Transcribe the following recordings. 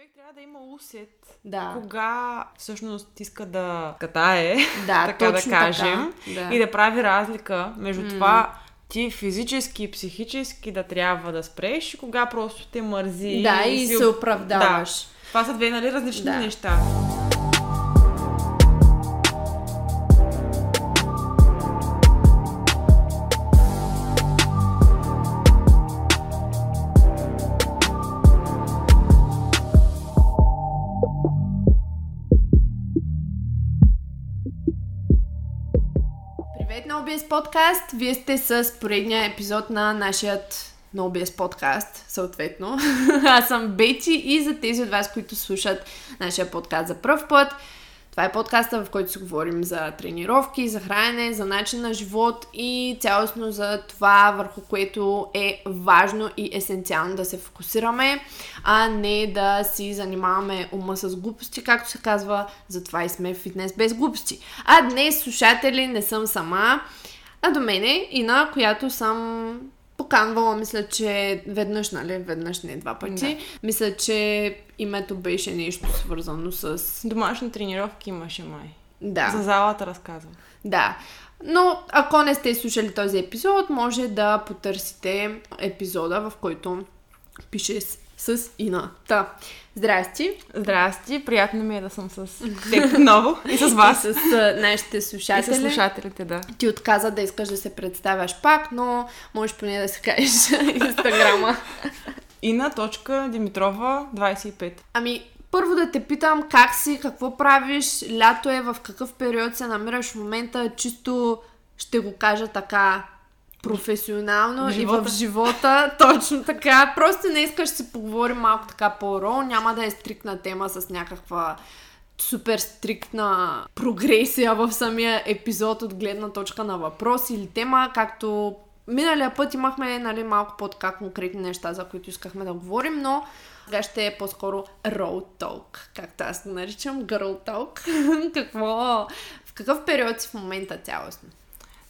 човек трябва да има усет. Да. Кога всъщност иска да катае, Да, така да кажем, така. Да. и да прави разлика между това ти физически и психически да трябва да спреш и кога просто те мързи. Да, и си се оправдаваш. Да. Това са две нали, различни Да. неща. Привет на OBS подкаст! Вие сте с поредния епизод на нашият на OBS подкаст, съответно. Аз съм Бети и за тези от вас, които слушат нашия подкаст за пръв път, това е подкаста, в който си говорим за тренировки, за хранене, за начин на живот и цялостно за това, върху което е важно и есенциално да се фокусираме, а не да си занимаваме ума с глупости, както се казва, затова и сме фитнес без глупости. А днес, слушатели, не съм сама, а до мене Ина, която съм поканвала, мисля, че веднъж, нали, веднъж не два пъти. Да. Мисля, че името беше нещо свързано с... Домашни тренировки имаше май. Да. За залата разказвам. Да. Но ако не сте слушали този епизод, може да потърсите епизода, в който пише с, с Ина. Та, здрасти. Здрасти, приятно ми е да съм с теб отново и с вас. И с нашите И слушатели. с слушателите, да. Ти отказа да искаш да се представяш пак, но можеш поне да се кажеш инстаграма. Ина точка Димитрова 25. Ами, първо да те питам как си, какво правиш, лято е, в какъв период се намираш в момента, чисто ще го кажа така професионално В и в живота, точно така. Просто не искаш да си поговорим малко така по-ро, няма да е стрикна тема с някаква супер стриктна прогресия в самия епизод от гледна точка на въпрос или тема, както миналия път имахме нали, малко по-така конкретни неща, за които искахме да говорим, но сега ще е по-скоро road talk, както аз го наричам, girl talk. Какво? В какъв период си в момента цялостно?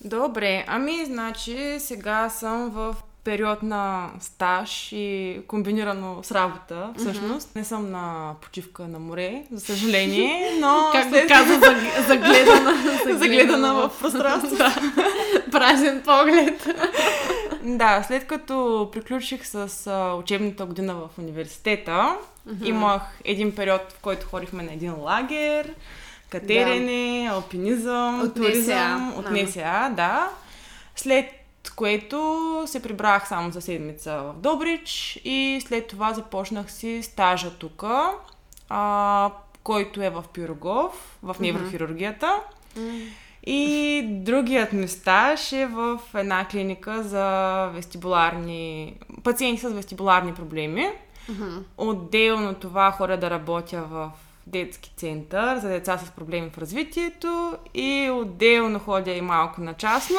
Добре, ами, значи сега съм в период на стаж и комбинирано с работа, всъщност. Не съм на почивка на море, за съжаление, но... Как го след- каза, заг- загледана, Загледана в пространството. Да. Празен поглед. Да, след като приключих с а, учебната година в университета, имах един период, в който ходихме на един лагер, катерене, алпинизъм, От туризъм, НСА, от да. НСА, да. След което се прибрах само за седмица в Добрич и след това започнах си стажа тук, а, който е в Пирогов, в неврохирургията. И другият ми стаж е в една клиника за вестибуларни... пациенти с вестибуларни проблеми. Отделно това хора да работя в детски център за деца с проблеми в развитието и отделно ходя и малко на частно.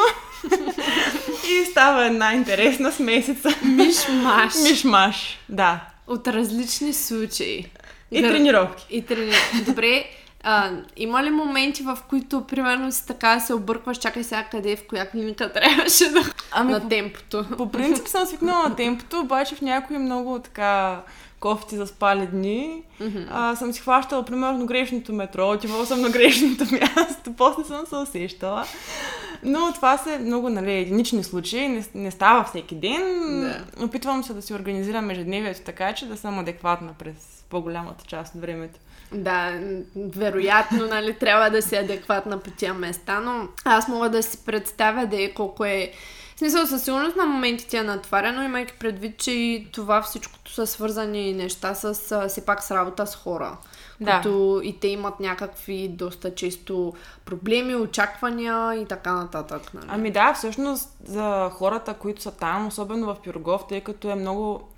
и става една интересна смесица. Миш-маш. Мишмаш, да. От различни случаи. И Гър- тренировки. И тренировки. Добре, а, има ли моменти, в които, примерно, си така се объркваш, чакай сега къде, в коя клиника трябваше да... Ами, на по- темпото. По принцип съм свикнала на темпото, обаче в някои много така кофти за спали дни. А, съм си хващала, примерно, грешното метро, отивала съм на грешното място, после съм се усещала. Но това са много нали, единични случаи, не, не става всеки ден. Да. Опитвам се да си организирам ежедневието така, че да съм адекватна през по-голямата част от времето. Да, вероятно, нали, трябва да си адекватна по тия места, но аз мога да си представя да е колко е... Смисъл, със сигурност на моменти ти е натварено, имайки предвид, че и това всичкото са свързани неща с, все пак с работа с хора. Да. Като и те имат някакви доста често проблеми, очаквания и така нататък. Нали? Ами да, всъщност за хората, които са там, особено в Пирогов, тъй като е много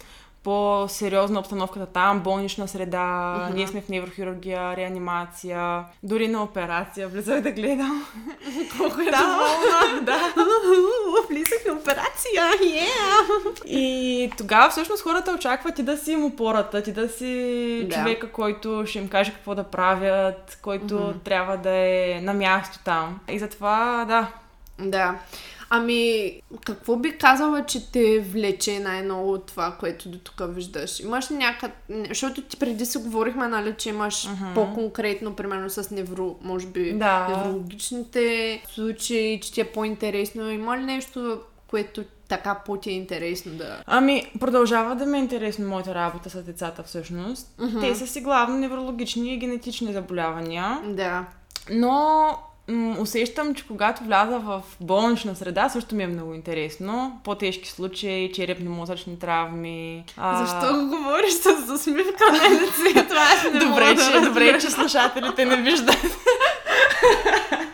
по-сериозна обстановката там, болнична среда, ние сме в неврохирургия, реанимация, дори на операция, влизах да гледам. Колко е Да, да. Влизах на операция, yeah! И тогава всъщност хората очакват ти да си им опората, ти да си Да. човека, който ще им каже какво да правят, който трябва да е на място там. И затова, да, Да. Ами, какво би казала, че те влече най-много от това, което до тук виждаш? Имаш ли някакъв... Защото ти преди си говорихме, нали, че имаш uh-huh. по-конкретно, примерно с невро, може би, Да. неврологичните случаи, че ти е по-интересно. Има ли нещо, което така по-ти е интересно да... Ами, продължава да ме е интересно моята работа с децата всъщност. Мгм. Те са си главно неврологични и генетични заболявания, Да. но м- усещам, че когато вляза в болнична среда, също ми е много интересно. По-тежки случаи, черепно-мозъчни травми. а, Защо го говориш с усмивка на лицето? Аз не Добре, мога да че, добре, че слушателите не виждат.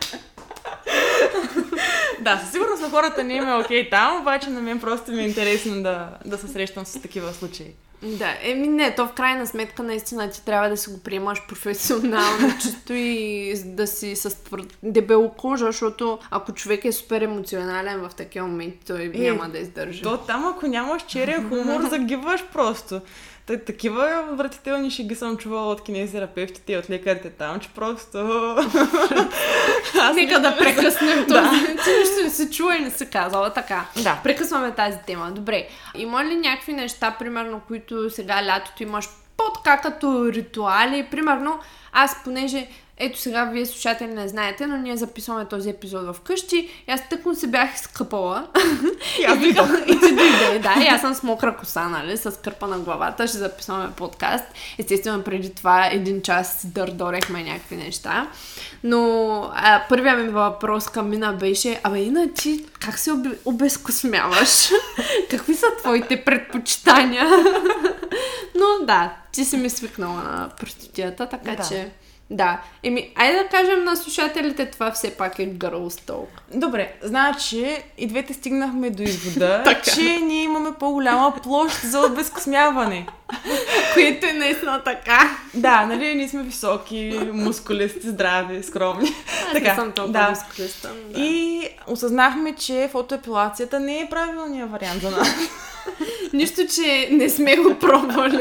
да, със сигурност на хората не им е окей там, обаче на мен просто ми е интересно да, да се срещам с такива случаи. Да, еми не, то в крайна сметка наистина ти трябва да си го приемаш професионално, чисто и да си с твър- дебело кожа, защото ако човек е супер емоционален в такива моменти, той Е, няма да издържи. То там, ако нямаш черен хумор, загиваш просто. Та, такива отвратителни шеги съм чувала от кинезитерапевтите и от лекарите там, че просто... Аз Нека да прекъснем Да. този. Ти нищо не си чула и не си казала така. Да. Прекъсваме тази тема. Добре. Има ли някакви неща, примерно, които сега лятото имаш по-така като ритуали? Примерно, аз понеже ето сега вие слушатели не знаете, но ние записваме този епизод вкъщи и аз тъкмо се бях изкъпала. И аз викам, и ти дойде, да, и аз съм с мокра коса, нали, с кърпа на главата, ще записваме подкаст. Естествено, преди това един час дърдорехме някакви неща. Но а, първият ми въпрос към Мина беше, абе Ина, ти как се обе, обезкосмяваш? Какви са твоите предпочитания? Но да, ти си ми свикнала на простотията, така Да. че... Да. Еми, айде да кажем на слушателите, това все пак е girls talk. Добре, значи и двете стигнахме до извода, Така. че ние имаме по-голяма площ за обезкосмяване. Което е наистина така. Да, нали, ние сме високи, мускулисти, здрави, скромни. Аз не съм толкова да. мускулиста. Да. И осъзнахме, че фотоепилацията не е правилният вариант за нас. Нищо, че не сме го пробвали.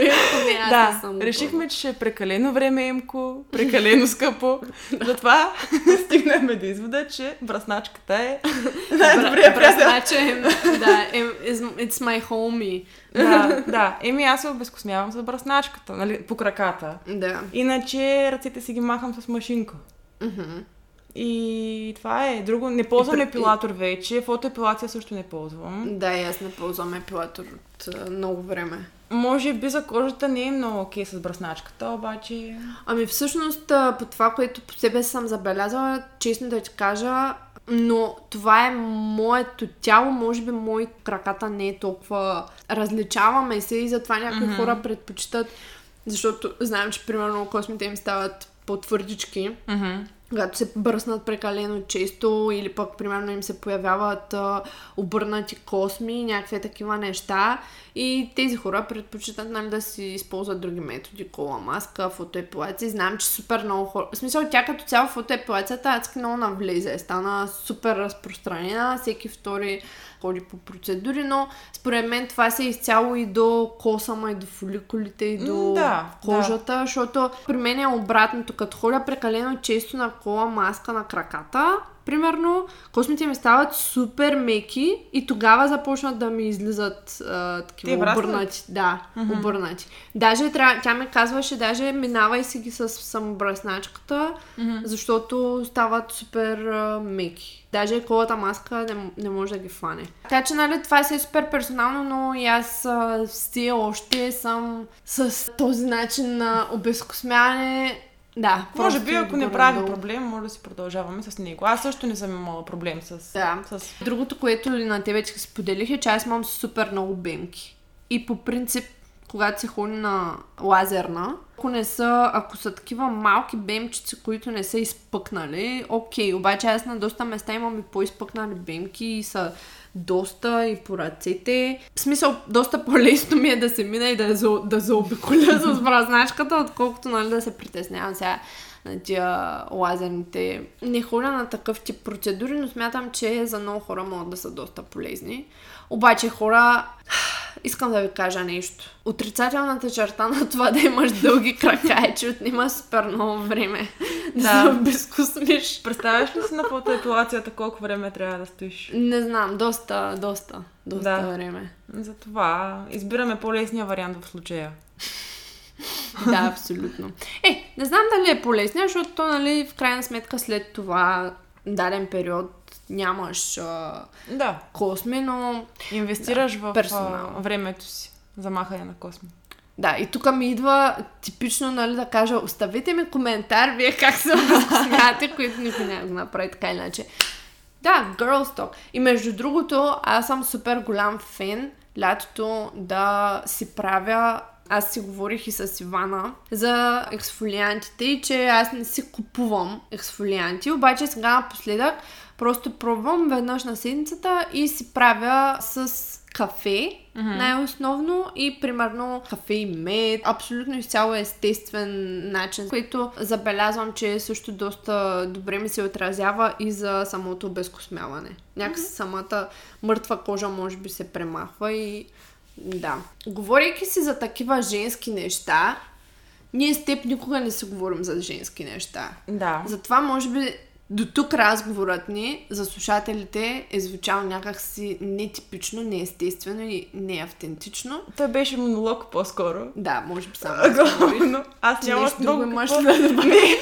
не да, съм решихме, че ще е прекалено времеемко, прекалено скъпо. Затова стигнахме до извода, че брасначката е най-добрият Бра- приятел. браснача е, да, е, it's my homie. Да, да. Еми аз се обезкосмявам с брасначката, нали, по краката. Да. Иначе ръцете си ги махам с машинка. Мгм. И това е. Друго, не ползвам епилатор вече, фотоепилация също не ползвам. Да, и аз не ползвам епилатор от много време. Може би за кожата не е много окей с брасначката, обаче... Ами всъщност по това, което по себе съм забелязала, честно да ти кажа, но това е моето тяло, може би мои краката не е толкова... Различаваме се и затова някои Мгм. хора предпочитат, защото знаем, че примерно космите им стават по-твърдички, Мгм. Когато се бръснат прекалено често или пък примерно им се появяват а, обърнати косми, някакви такива неща и тези хора предпочитат нали, да си използват други методи, кола маска, фотоепилация. Знам, че супер много хора... В смисъл, тя като цяло фотоепилацията адски много навлезе. Стана супер разпространена, всеки втори ходи по процедури, но според мен това се изцяло и до косама, и до фоликулите, и до да, кожата, защото при мен е обратното. Като ходя прекалено често на кола маска на краката, примерно, космите ми стават супер меки и тогава започнат да ми излизат а, такива враснат? обърнати. Да, обърнати. Даже трябва, тя ми казваше, даже минавай си ги с самобръсначката, защото стават супер а, меки. Даже колата маска не, не може да ги фане. Така че, нали, това е супер персонално, но и аз все още съм с този начин на обезкосмяване. Да, Може би, ако не горе-долу. прави проблем, може да си продължаваме с него. Аз също не съм имала проблем с... Да. с... Другото, което на тебе че споделих е, че аз имам супер много бемки. И по принцип, когато се ходи на лазерна, ако не са, ако са такива малки бемчици, които не са изпъкнали, окей, обаче аз на доста места имам и по-изпъкнали бемки и са доста и по ръцете. В смисъл, доста по-лесно ми е да се мина и да, да заобиколя с бразначката, отколкото нали, да се притеснявам сега на тия лазерните. Не ходя на такъв тип процедури, но смятам, че за много хора могат да са доста полезни. Обаче хора, искам да ви кажа нещо. Отрицателната черта на това да имаш дълги крака е, че отнема супер много време да, Да. се обезкусмиш. Представяш ли си на фотоепилацията колко време трябва да стоиш? Не знам, доста, доста, доста Да. време. Затова избираме по-лесния вариант в случая. Да, абсолютно. Е, не знам дали е полезно, защото, то, нали, в крайна сметка след това даден период нямаш а, Да, косми, но инвестираш в персонал. а, времето си за махане на косми. да, и тук ми идва типично, нали, да кажа, оставете ми коментар, вие как се смяте, които никой няма го направи така иначе. Да, girl talk. И между другото, аз съм супер голям фен лятото да си правя аз си говорих и с Ивана за ексфолиантите и че аз не си купувам ексфолианти, обаче сега напоследък просто пробвам веднъж на седмицата и си правя с кафе, mm-hmm. най-основно и примерно кафе и мед, абсолютно изцяло естествен начин, който забелязвам, че също доста добре ми се отразява и за самото обезкосмяване. Някакси mm-hmm. самата мъртва кожа може би се премахва и да. Говорейки си за такива женски неща, ние с теб никога не си говорим за женски неща. Да. Затова, може би, до тук разговорът ни за слушателите е звучал някакси нетипично, неестествено и неавтентично. Той беше монолог по-скоро. Да, може би само. Главно. Аз Ти нямах нещо друго много имаш какво... да добавиш?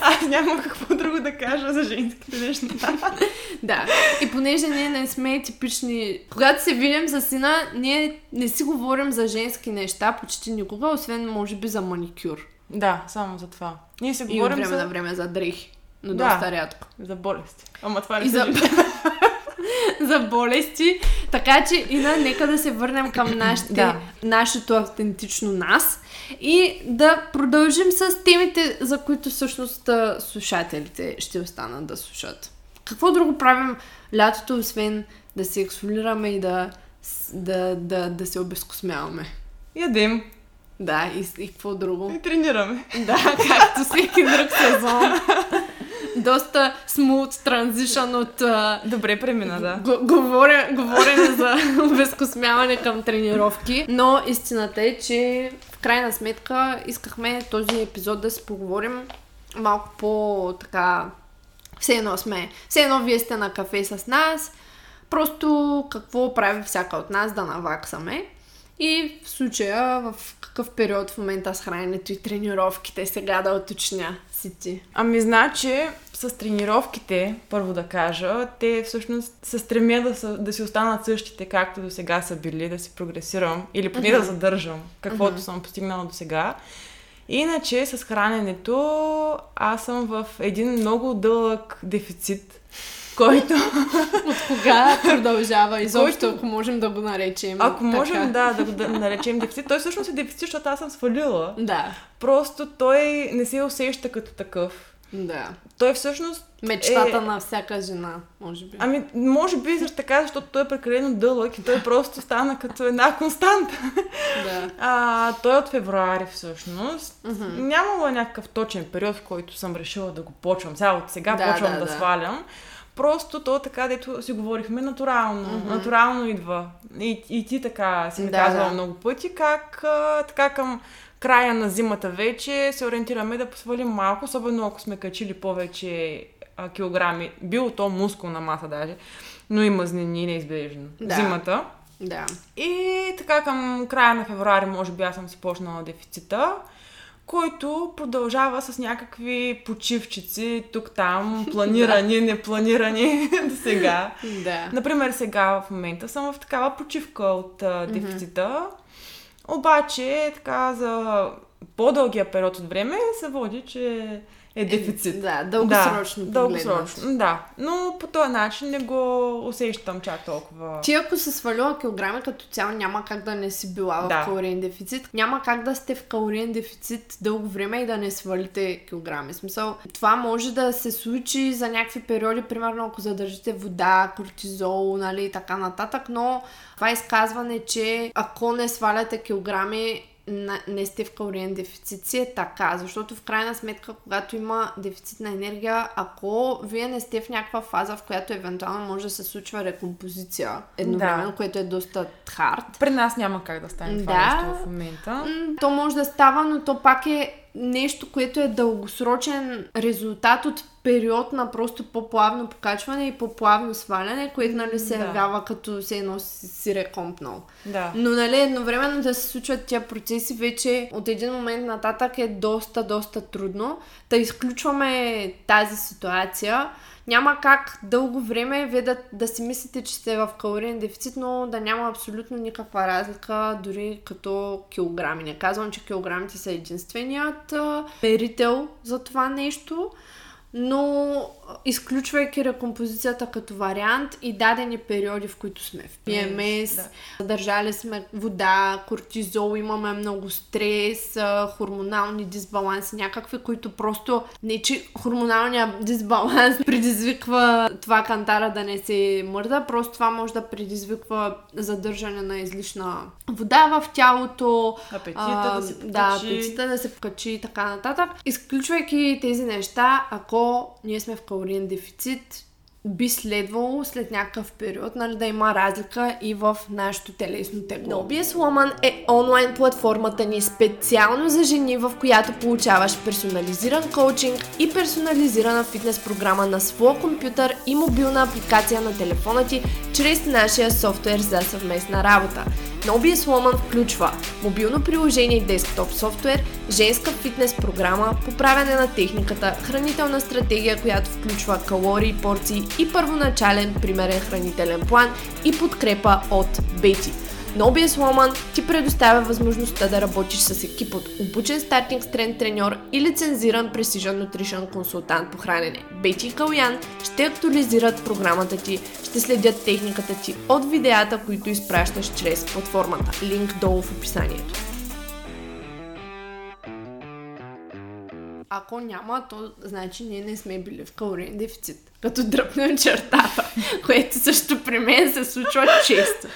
Аз нямах какво друго да кажа за женските неща. Да. И понеже ние не сме типични... Когато се видим с сина, ние не си говорим за женски неща почти никога, освен може би за маникюр. Да, само за това. Ние се И от говорим време за, на време за дрехи. Но Да. доста рядко. за болести. Ама това не за, за болести. Така че, Ина, нека да се върнем към нашите, Да. нашето автентично нас и да продължим с темите, за които всъщност слушателите ще останат да слушат. Какво друго правим лятото, освен да се ексфолираме и да, да, да, да се обезкосмяваме? Ядем Да, и, и какво друго? и тренираме. Да, както всеки друг сезон. Доста смут транзишън от Добре премина, да. Г- говоря, говорене за обезкосмяване към тренировки, но истината е, че в крайна сметка искахме този епизод да си поговорим малко по така все едно сме, все едно вие сте на кафе с нас, просто какво прави всяка от нас да наваксаме. И в случая в какъв период в момента с храненето и тренировките сега да уточня си ти. Ами, значи, с тренировките, първо да кажа, те всъщност се стремя да, са, да си останат същите, както до сега са били, да си прогресирам или поне да задържам каквото съм постигнала до сега. Иначе с храненето аз съм в един много дълъг дефицит, който, От кога продължава изобщо, Който- ако можем да го наречем? ако можем така? да, да го да наречем дефицит, той всъщност е дефицит, защото аз съм свалила. Да, Просто той не се усеща като такъв. Да. Той всъщност Мечтата Е. на всяка жена, може би. Ами, може би защо така, защото той е прекалено дълъг и той просто стана като една константа. Да. А, той е от февруари всъщност. Мгм. Нямало е някакъв точен период, в който съм решила да го почвам. Сега от сега Да, почвам да, да, да. свалям. Просто то така, дето си говорихме, натурално. Мгм. Натурално идва. И, и ти така си ми Да, казвала да. много пъти, как а, така към края на зимата вече се ориентираме да посвалим малко, особено ако сме качили повече а, килограми. Било то мускулна маса даже, но и мазнини неизбежно. Да. Зимата. Да. И така към края на февруари, може би аз съм си почнала дефицита, който продължава с някакви почивчици, тук-там, планирани, непланирани до сега. Да. Например, сега в момента съм в такава почивка от а, дефицита, обаче така за по-дългия период от време се води, че е дефицит. Да, дългосрочно да, дългосрочно, да. Но по този начин не го усещам чак толкова. Ти ако си свалила килограми като цяло, няма как да не си била в Да. калориен дефицит. Няма как да сте в калориен дефицит дълго време и да не свалите килограми. Смисъл, това може да се случи за някакви периоди, примерно ако задържите вода, кортизол, нали, и така нататък, но това изказване, че ако не сваляте килограми, не сте в калориен дефицит, си е така. Защото в крайна сметка, когато има дефицит на енергия, ако вие не сте в някаква фаза, в която евентуално може да се случва рекомпозиция едновременно, Да. което е доста хард, При нас няма как да стане това Да. нещо в момента. То може да става, но то пак е нещо, което е дългосрочен резултат от период на просто по-плавно покачване и по-плавно сваляне, което нали се Да. явява като се едно си, рекомпнал. Да. Но нали едновременно да се случват тия процеси вече от един момент нататък е доста, доста трудно. Да изключваме тази ситуация. Няма как дълго време вие да, да си мислите, че сте в калориен дефицит, но да няма абсолютно никаква разлика, дори като килограми. Не казвам, че килограмите са единственият мерител за това нещо, но а, изключвайки рекомпозицията като вариант и дадени периоди, в които сме в PMS, Да. държали сме вода, кортизол, имаме много стрес, а, хормонални дисбаланси, някакви, които просто не че хормоналният дисбаланс предизвиква това кантара да не се мърда, просто това може да предизвиква задържане на излишна вода в тялото, Апетита да се да, покачи. апетита да се покачи и така нататък. Изключвайки тези неща, ако ние сме в калориен дефицит, би следвало след някакъв период нали, да има разлика и в нашето телесно тегло. No BS Woman е онлайн платформата ни специално за жени, в която получаваш персонализиран коучинг и персонализирана фитнес програма на своя компютър и мобилна апликация на телефона ти чрез нашия софтуер за съвместна работа. No BS Woman включва мобилно приложение и десктоп софтуер, женска фитнес програма, поправяне на техниката, хранителна стратегия, която включва калории, порции и първоначален примерен хранителен план и подкрепа от Бети. NoBS Woman ти предоставя възможността да работиш с екип от обучен стартинг стрен треньор и лицензиран Precision Nutrition консултант по хранене. Бети и Калян ще актуализират програмата ти, ще следят техниката ти от видеята, които изпращаш чрез платформата. Линк долу в описанието. Ако няма, то значи ние не сме били в калориен дефицит. Като дръпнем чертата, което също при мен се случва често.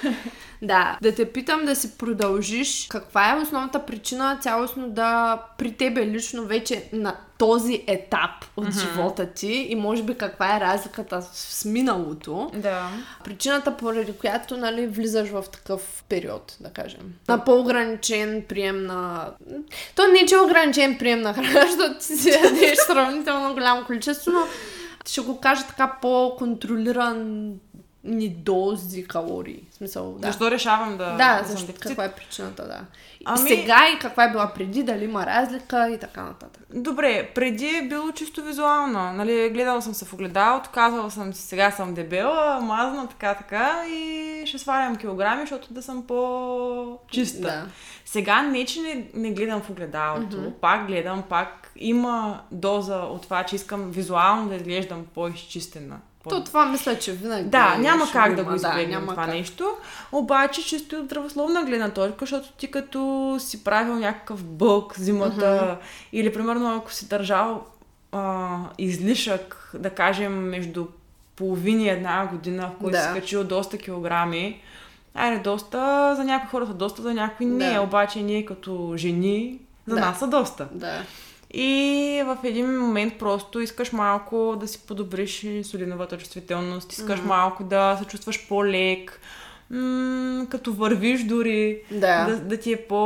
Да, да те питам да си продължиш. Каква е основната причина цялостно да при тебе лично вече на този етап от mm-hmm. живота ти и може би каква е разликата с миналото? Да. Причината, поради която нали, влизаш в такъв период, да кажем. На по-ограничен прием на... То не, че е ограничен прием на храна, защото ти си ядеш сравнително голямо количество, но ще го кажа така по-контролиран ни дози калории. В смисъл, да. Защо решавам да, Да, защо, дефицит? каква е причината, да. Ами- сега и каква е била преди, дали има разлика и така нататък. Добре, преди е било чисто визуално. Нали, гледала съм се в огледалото, казвала съм си, сега съм дебела, мазна, така, така и ще свалям килограми, защото да съм по-чиста. Да. Сега не, че не, не гледам в огледалото, mm-hmm. пак гледам, пак има доза от това, че искам визуално да изглеждам по-изчистена. То това мисля, че винаги. да, е, няма как има, да го избегнем няма това как. нещо. Обаче, чисто от здравословна гледна точка, защото ти като си правил някакъв бълк зимата или примерно ако си държал а, излишък, да кажем, между половина и една година, в който Да. си качил доста килограми, Айде, доста, за някои хора са доста, за някои не, Да. обаче ние като жени, за Да. нас са доста. Да. И в един момент просто искаш малко да си подобриш инсулиновата чувствителност, искаш Мгм. малко да се чувстваш по-лек, м- като вървиш дори, Да. да, да, ти е по,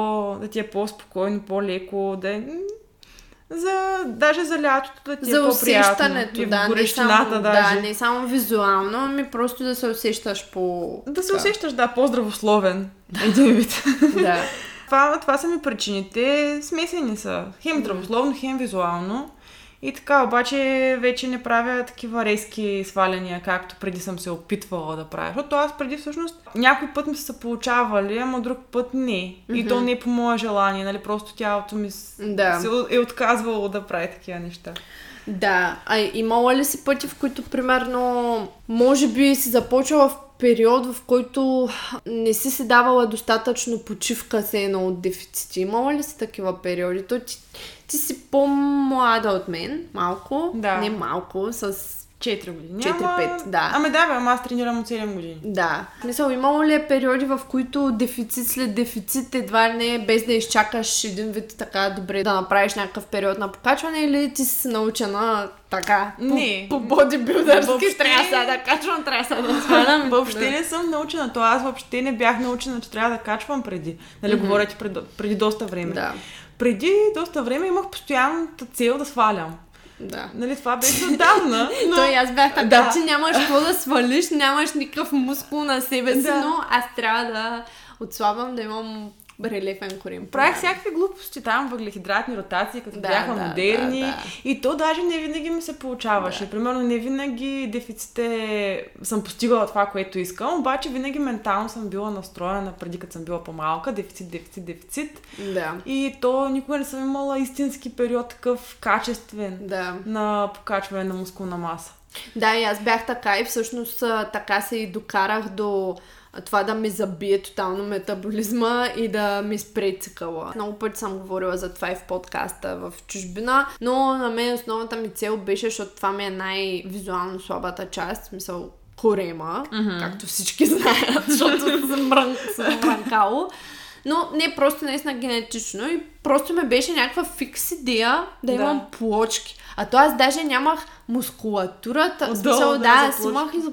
да ти е по-спокойно, по-леко, да е... За, даже за лятото да ти За е по-приятно. усещането, И да, не само, даже. да, не само визуално, ами просто да се усещаш по... Да се усещаш, да, по-здравословен. Един вид. Да. Това, това са ми причините. Смесени са. Хем здравословно, хем визуално. И така, обаче вече не правя такива резки сваляния, както преди съм се опитвала да правя. Защото аз преди всъщност някой път ми са получавали, ама друг път не. И то не е по мое желание, нали? Просто тялото ми Да. се е отказвало да прави такива неща. Да, а имала ли си пъти, в които, примерно, може би си започвала в период, в който не си си давала достатъчно почивка се едно от дефицити? Имала ли си такива периоди? То ти, ти си по-млада от мен, малко, Да. не малко, с 4 години. 4-5, да. Ами да, бе, ама аз тренирам от 7 години. Да. В Смисъл, имало ли е периоди, в които дефицит след дефицит едва не, без да изчакаш един вид така добре да направиш някакъв период на покачване или ти си се научена така по, Не. по бодибилдърски Въобще- трябва сега да качвам, трябва сега да свалям. Въобще не съм научена. То аз въобще не бях научена, че трябва да качвам преди. Нали, говоря ти преди, преди доста време. Да, Преди доста време имах постоянната цел да свалям. Да. Нали, това беше отдавна. Но... Той аз бях така, Да. че нямаш какво да свалиш, нямаш никакъв мускул на себе си, Да. но аз трябва да отслабвам, да имам релефен корем. Правих всякакви глупости там, въглехидратни ротации, като Да, бяха да, модерни. да, да. И то даже не винаги ми се получаваше. Примерно не винаги дефиците съм постигала това, което искам, обаче винаги ментално съм била настроена преди като съм била по-малка. Дефицит, дефицит, дефицит. Да, И то никога не съм имала истински период такъв качествен да. на покачване на мускулна маса. Да, и аз бях така и всъщност така се и докарах до това да ми забие тотално метаболизма и да ми спре цикъла. Много пъти съм говорила за това и в подкаста в чужбина, но на мен основната ми цел беше, защото това ми е най-визуално слабата част, смисъл корема, mm-hmm. както всички знаят, защото съм мрънкало. Но не просто наистина генетично и просто ме беше някаква фикс идея да, Да. имам плочки. А то аз даже нямах мускулатурата. Отдолу, смисъл, да, да, аз имах из...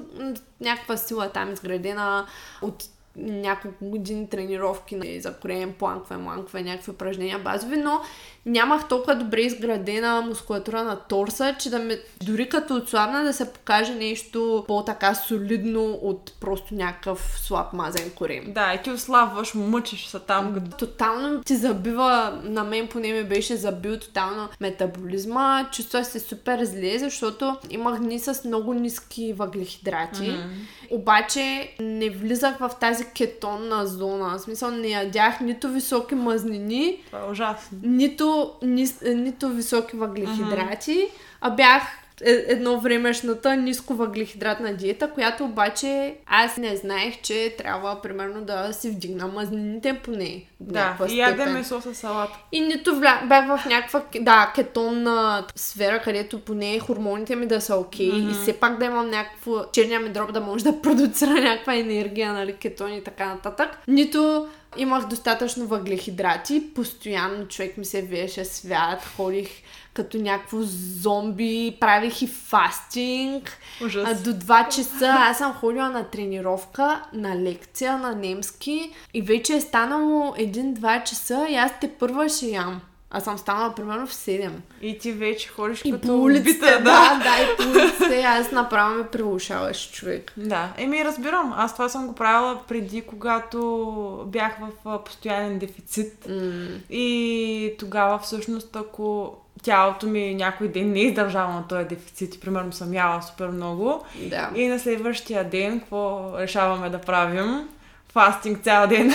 някаква сила там изградена от няколко години тренировки нали, за корем, планкове, мланкове, някакви упражнения базови, но нямах толкова добре изградена мускулатура на торса, че да ме, дори като отслабна да се покаже нещо по-така солидно от просто някакъв слаб мазен корем. Да, и ти ослабваш, мъчиш се там. Тотално ти забива, на мен поне ми беше забил тотално метаболизма. Чувствах се супер зле, защото имах дни с много ниски въглехидрати. Mm-hmm. Обаче не влизах в тази кетонна зона. В смисъл не ядях нито високи мазнини, Това е ужасно. нито, ни, нито високи въглехидрати, а бях е- едно времешната ниско въглехидратна диета, която обаче аз не знаех, че трябва примерно да си вдигна мазнините поне. Да, и яде месо с салат. И нито вля... бях в някаква да, кетонна сфера, където поне хормоните ми да са окей okay, и все пак да имам някакво черния ми дроб да може да продуцира някаква енергия, нали, кетони и така нататък. Нито имах достатъчно въглехидрати, постоянно човек ми се виеше свят, ходих като някакво зомби, правих и фастинг. Ужас. А, до 2 часа аз съм ходила на тренировка, на лекция на немски и вече е станало 1-2 часа и аз те първа ще ям. Аз съм станала примерно в 7. И ти вече ходиш И като по улиците, да, да, да, и по улиците. Аз направо ме прилушаваш човек. Да, еми разбирам. Аз това съм го правила преди, когато бях в постоянен дефицит. М, И тогава всъщност, ако тялото ми някой ден не е издържало на този дефицит и примерно съм яла супер много да. и на следващия ден, какво решаваме да правим? Фастинг цял ден.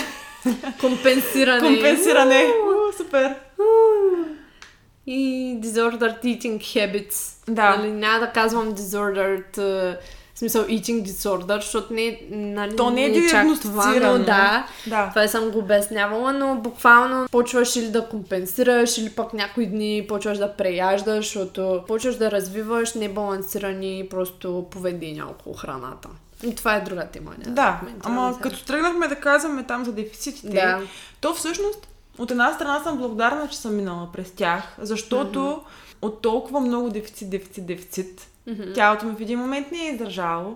Компенсиране. Компенсиране. У, супер. И disordered eating habits. Да. Нали, няма да казвам disordered, в смисъл eating disorder, защото не, нали, То не е чак това, но да. Да. Това съм го обяснявала, но буквално почваш или да компенсираш, или пък някои дни почваш да преяждаш, защото почваш да развиваш небалансирани просто поведения около храната. И това е друга тема. няма Да, коментираме ама сега. като тръгнахме да казваме там за дефицитите, Да. то всъщност от една страна съм благодарна, че съм минала през тях, защото mm-hmm. от толкова много дефицит, дефицит, дефицит, mm-hmm. тялото ми в един момент не е издържало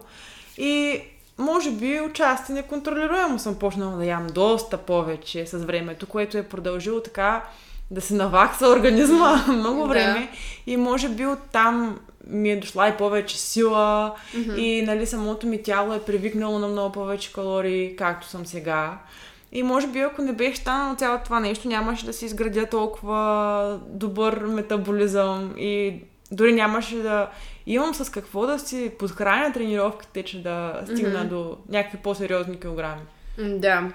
и може би отчасти неконтролируемо съм почнала да ям доста повече с времето, което е продължило така да се навакса организма много Да. време и може би оттам ми е дошла и повече сила mm-hmm. и нали самото ми тяло е привикнало на много повече калории, както съм сега. И може би ако не беше станало цялото това нещо, нямаше да си изградя толкова добър метаболизъм и дори нямаше да имам с какво да си подхраня тренировките, че да стигна mm-hmm. до някакви по-сериозни килограми. Да.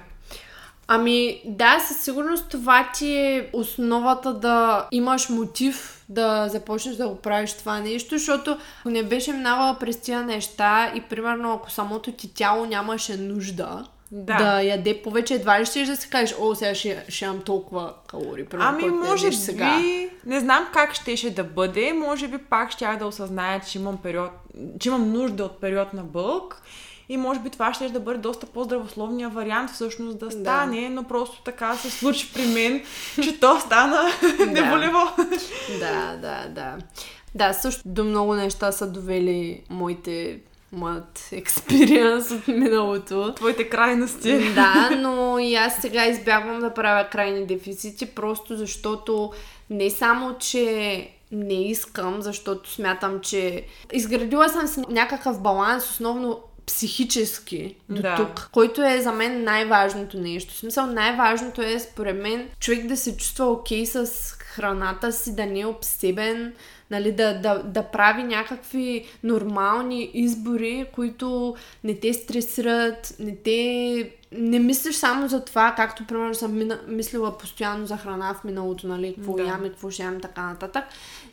Ами да, със сигурност това ти е основата да имаш мотив да започнеш да го правиш това нещо, защото ако не беше минавала през тия неща и примерно ако самото ти тяло нямаше нужда, Да. да яде повече, едва ли ще да си кажеш, о, сега ще, ще имам толкова калории. примерно, Ами, може би, сега. не знам как щеше да бъде, може би пак щях да осъзная, че имам, период, че имам нужда от период на бълг и може би това ще да бъде доста по-здравословния вариант всъщност да стане, но просто така се случи при мен, че то стана неболево. Да, да, да. Да, също до много неща са довели моите моят експириенс от миналото. Твоите крайности. Да, но и аз сега избягвам да правя крайни дефицити, просто защото не само, че не искам, защото смятам, че изградила съм си някакъв баланс, основно психически до Да. тук, който е за мен най-важното нещо. В смисъл, най-важното е, според мен, човек да се чувства окей с храната си, да не е обсебен, нали, да, да, да прави някакви нормални избори, които не те стресират, не те... Не мислиш само за това, както примерно съм мина, мислила постоянно за храна в миналото, нали, какво Да. ям и какво ще ям така нататък.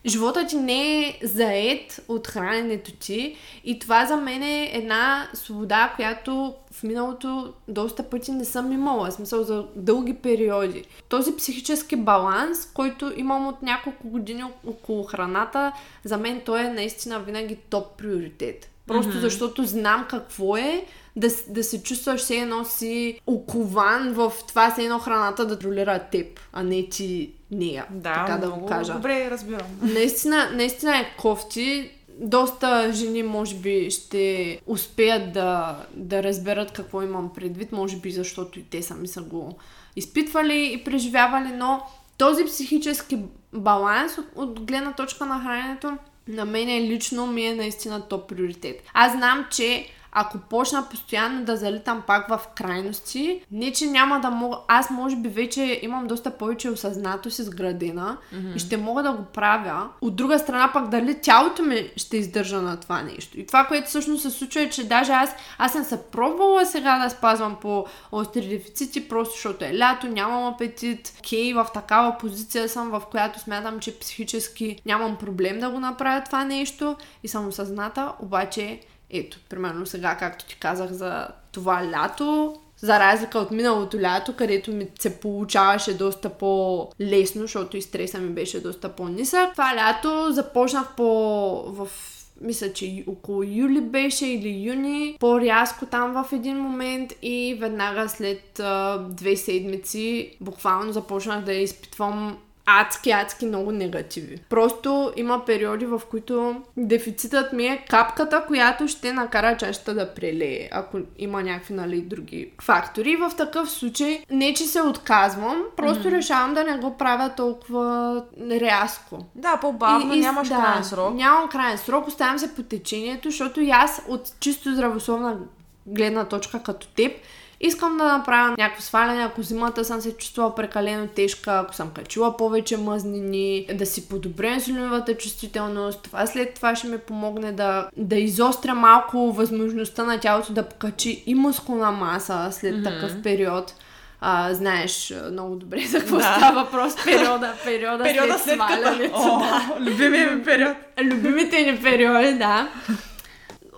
Животът ти не е заед от храненето ти и това за мен е една свобода, която в миналото доста пъти не съм имала, в смисъл за дълги периоди. Този психически баланс, който имам от няколко години около храната, за мен той е наистина винаги топ приоритет. Просто mm-hmm. защото знам какво е да, да се чувстваш все едно си окован в това все едно храната да ролира теб, а не ти нея. Да, така да го кажа. добре разбирам. Наистина, наистина е кофти. Доста жени, може би, ще успеят да, да разберат какво имам предвид, може би защото и те сами са го изпитвали и преживявали, но този психически баланс от, от гледна точка на храненето на мен лично ми е наистина топ приоритет. Аз знам, че ако почна постоянно да залитам пак в крайности, не че няма да мога, аз може би вече имам доста повече осъзнатост изградена mm-hmm. и ще мога да го правя. От друга страна пък дали тялото ми ще издържа на това нещо. И това, което всъщност се случва е, че даже аз, аз съм се пробвала сега да спазвам по остри дефицити, просто защото е лято, нямам апетит. Кей, в такава позиция съм, в която смятам, че психически нямам проблем да го направя това нещо и съм осъзната, обаче ето, примерно сега, както ти казах за това лято, за разлика от миналото лято, където ми се получаваше доста по-лесно, защото и стреса ми беше доста по-нисък. Това лято започнах по... в мисля, че около юли беше или юни, по-рязко там в един момент и веднага след а, две седмици буквално започнах да изпитвам адски, адски много негативи. Просто има периоди, в които дефицитът ми е капката, която ще накара чашата да прелее, ако има някакви, нали, други фактори. И в такъв случай, не че се отказвам, просто mm-hmm. решавам да не го правя толкова рязко. Да, по-бавно, И- и- нямаш да, крайен срок. Нямам крайен срок, оставям се по течението, защото и аз от чисто здравословна гледна точка като теб, искам да направя някакво сваляне, ако зимата съм се чувствала прекалено тежка, ако съм качила повече мъзнини, да си подобря инсулиновата чувствителност. Това след това ще ми помогне да, да изостря малко възможността на тялото да покачи и мускулна маса след mm-hmm. такъв период. А, знаеш много добре за какво Да. да. става въпрос. Периода, периода, Периода след, след като... свалянето. О, любимия ми период. Любимите ни периоди, да.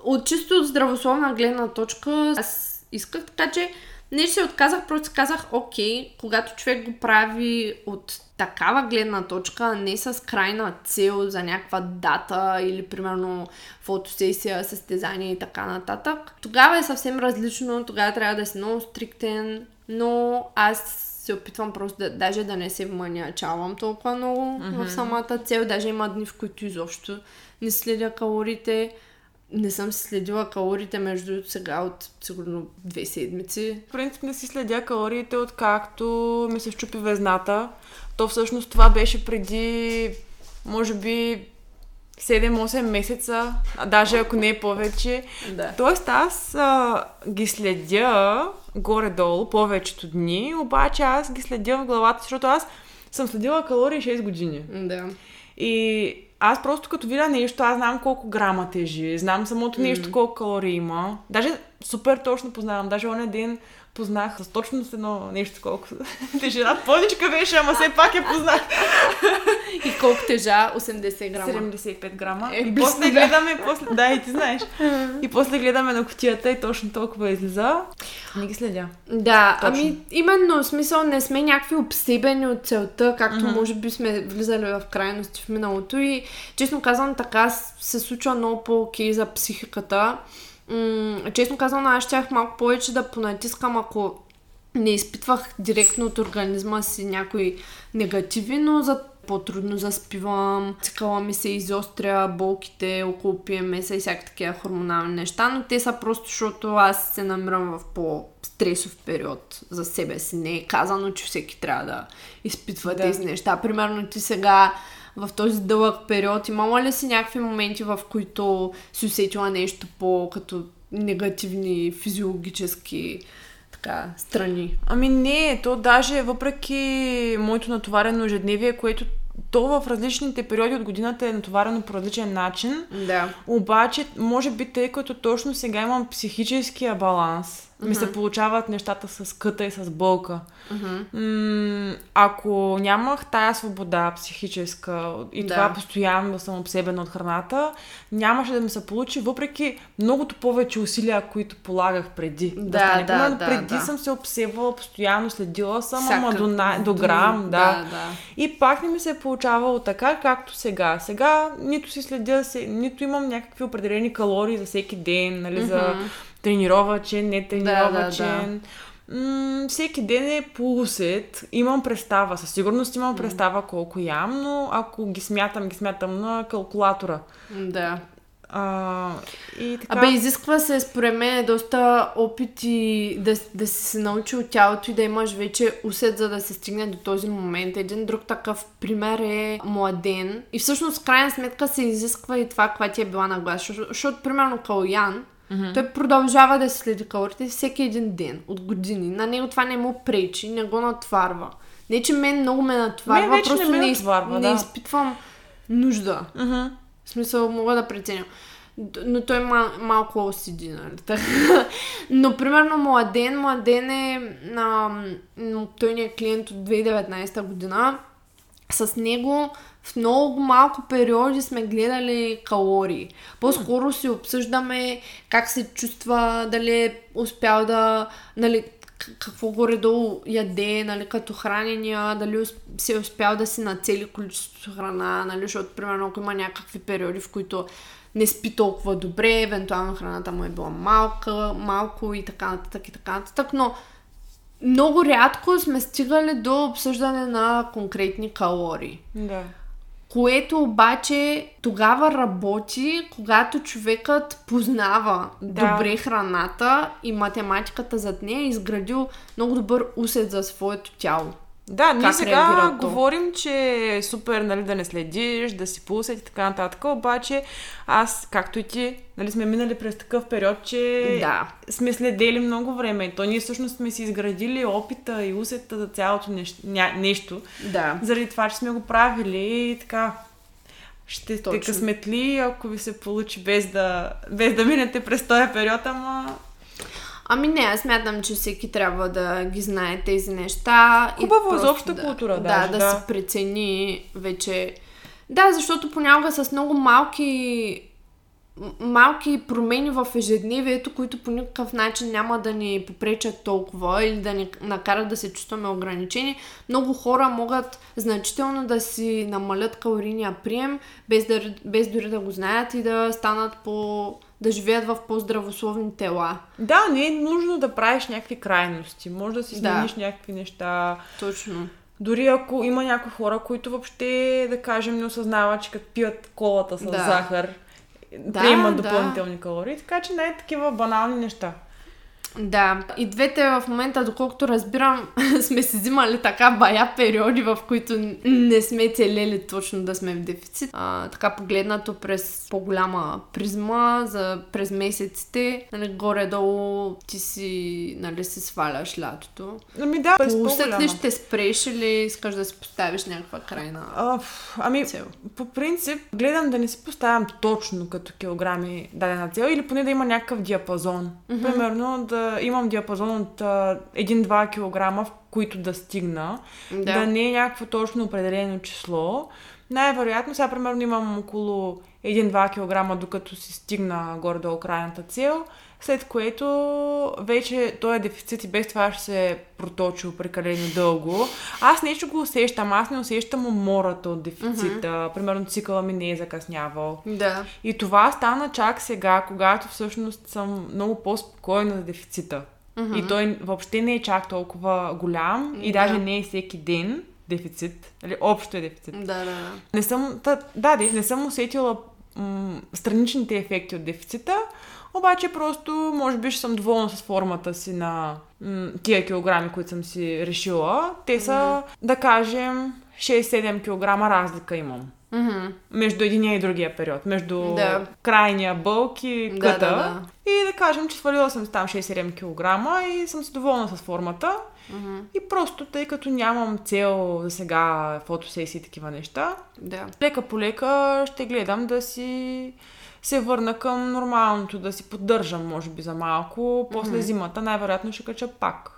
От чисто здравословна гледна точка, аз исках така, че не се отказах, просто казах, окей, когато човек го прави от такава гледна точка, не с крайна цел за някаква дата или примерно фотосесия, състезание и така нататък, тогава е съвсем различно, тогава трябва да си много стриктен, но аз се опитвам просто да, даже да не се вманячавам толкова много mm-hmm. в самата цел. Даже има дни, в които изобщо не следя калориите. Не съм си следила калориите между сега от сигурно две седмици. В принцип не си следя калориите, откакто ми се щупи везната. То всъщност това беше преди, може би, 7-8 месеца, а даже ако не е повече. Да. Тоест аз а, ги следя горе-долу повечето дни, обаче аз ги следя в главата, защото аз съм следила калории 6 години. Да. И аз просто като видя нещо, аз знам колко грама тежи, знам самото нещо колко калории има. Даже супер точно познавам. Даже оня ден познах с точност едно нещо, колко тежина. Поничка беше, ама все пак я познах. И колко тежа? 80 грама. 75 грама. Е, и после да. гледаме, после... да, и ти знаеш. и после гледаме на котията и точно толкова излиза. Не ги следя. Да, Точно. ами именно, в смисъл не сме някакви обсебени от целта, както Мгм. може би сме влизали в крайности в миналото и честно казвам така с- се случва много по-окей за психиката. М- честно казвам, аз щях малко повече да понатискам, ако не изпитвах директно от организма си някои негативи, но за по-трудно заспивам, цикъла ми се изостря, болките около PMS и всякакви такива хормонални неща, но те са просто защото аз се намирам в по-стресов период за себе си. Не е казано, че всеки трябва да изпитва Да. тези неща. Примерно ти сега в този дълъг период имала ли си някакви моменти, в които си усетила нещо по-като негативни физиологически така, страни? Ами не, то даже въпреки моето натоварено ежедневие, което то в различните периоди от годината е натоварено по различен начин, Да. обаче, може би тъй като точно сега имам психическия баланс, ми се получават нещата с къта и с болка. М- ако нямах тая свобода психическа и Да. това постоянно да съм обсебена от храната, нямаше да ми се получи, въпреки многото повече усилия, които полагах преди. Да, стане. да, да, преди да. съм се обсебвала постоянно, следила съм, Всяка- ама до, най- до грам, да. Да, да. И пак не ми се е получавало така, както сега. Сега нито си следя, нито имам някакви определени калории за всеки ден, нали, за тренировачен, не тренировачен. М- всеки ден е по усет. Имам представа. Със сигурност имам представа колко ям, но ако ги смятам, ги смятам на калкулатора. да. А, и така... Абе, изисква се, според мен, доста опити да, да си се научи от тялото и да имаш вече усет, за да се стигне до този момент. Един друг такъв пример е младен. И всъщност, в крайна сметка, се изисква и това, каква ти е била нагласа. Защото, защото примерно, Калоян, mm-hmm. той продължава да следи калорите всеки един ден, от години. На него това не му пречи, не го натварва. Не, че мен много ме натварва, Мен просто не ме натварва, не да. изпитвам нужда. Мгм. В смисъл, мога да преценя. Но той мал, малко осиди, нали? Но, примерно, Младен, Младен е... А, той ни е клиент от 2019 година. С него в много малко периоди сме гледали калории. По-скоро си обсъждаме как се чувства, дали е успял да... Нали, какво горе-долу яде, нали, като хранения, дали си е успял да си нацели количеството храна, нали, защото, примерно, ако има някакви периоди, в които не спи толкова добре, евентуално храната му е била малка, малко и така нататък и така нататък, но много рядко сме стигали до обсъждане на конкретни калории. Да. Което обаче тогава работи, когато човекът познава Да. добре храната и математиката зад нея е изградил много добър усет за своето тяло. Да, ние сега говорим, че е супер нали, да не следиш, да си пулсат и така нататък, обаче аз, както и ти, нали, сме минали през такъв период, че Да. сме следели много време. То ние всъщност сме си изградили опита и усета за цялото нещо, ня, нещо Да. заради това, че сме го правили и така. Ще сте Точно. късметли, ако ви се получи без да, без да минете през този период, ама Ами не, аз смятам, че всеки трябва да ги знае тези неща. и Хубаво е за обща да, култура, Да, даже, да, да. се прецени вече. Да, защото понякога с много малки малки промени в ежедневието, които по никакъв начин няма да ни попречат толкова или да ни накарат да се чувстваме ограничени. Много хора могат значително да си намалят калорийния прием, без, да, без дори да го знаят и да станат по... да живеят в по-здравословни тела. да, не е нужно да правиш някакви крайности. Може да си Да. смениш някакви неща. Точно. Дори ако има някои хора, които въобще, да кажем, не осъзнават, че като пият колата с Да. захар, Да, приемат да. допълнителни калории. Така че най-такива банални неща. Да, и двете в момента, доколкото разбирам, сме си взимали така бая периоди, в които не сме целели точно да сме в дефицит. А, така погледнато през по-голяма призма за през месеците, нали, горе-долу ти си, нали, си сваляш лятото. Ами да, през по-голяма. ли ще спреш или искаш да си поставиш някаква крайна А, ами, цел? по принцип, гледам да не си поставям точно като килограми дадена цел или поне да има някакъв диапазон. Примерно да да имам диапазон от а, 1-2 кг, в които да стигна. Да. да не е някакво точно определено число. Най-вероятно, сега примерно имам около 1-2 кг, докато си стигна горе-долу крайната цел, след което вече този дефицит и без това ще се е проточил прекалено дълго. Аз нещо го усещам, аз не усещам умората от дефицита. Mm-hmm. Примерно цикъла ми не е закъснявал. Да. И това стана чак сега, когато всъщност съм много по-спокойна за дефицита. Mm-hmm. И той въобще не е чак толкова голям и Да. даже не е всеки ден дефицит. Нали, общо е дефицит. Да, да, да. Не съм, та, да, де, не съм усетила м- страничните ефекти от дефицита, обаче просто, може би, ще съм доволна с формата си на м- тия килограми, които съм си решила. Те са, да кажем, 6-7 кг разлика имам. Мгм. Между единия и другия период. Между Да. крайния бълк и Да, къта. да, да. И да кажем, че свалила съм там 6-7 кг и съм си доволна с формата. Мгм. И просто, тъй като нямам цел за сега фотосесии и такива неща, Да. лека по лека ще гледам да си се върна към нормалното, да си поддържам, може би, за малко. После Мгм. зимата най-вероятно ще кача пак.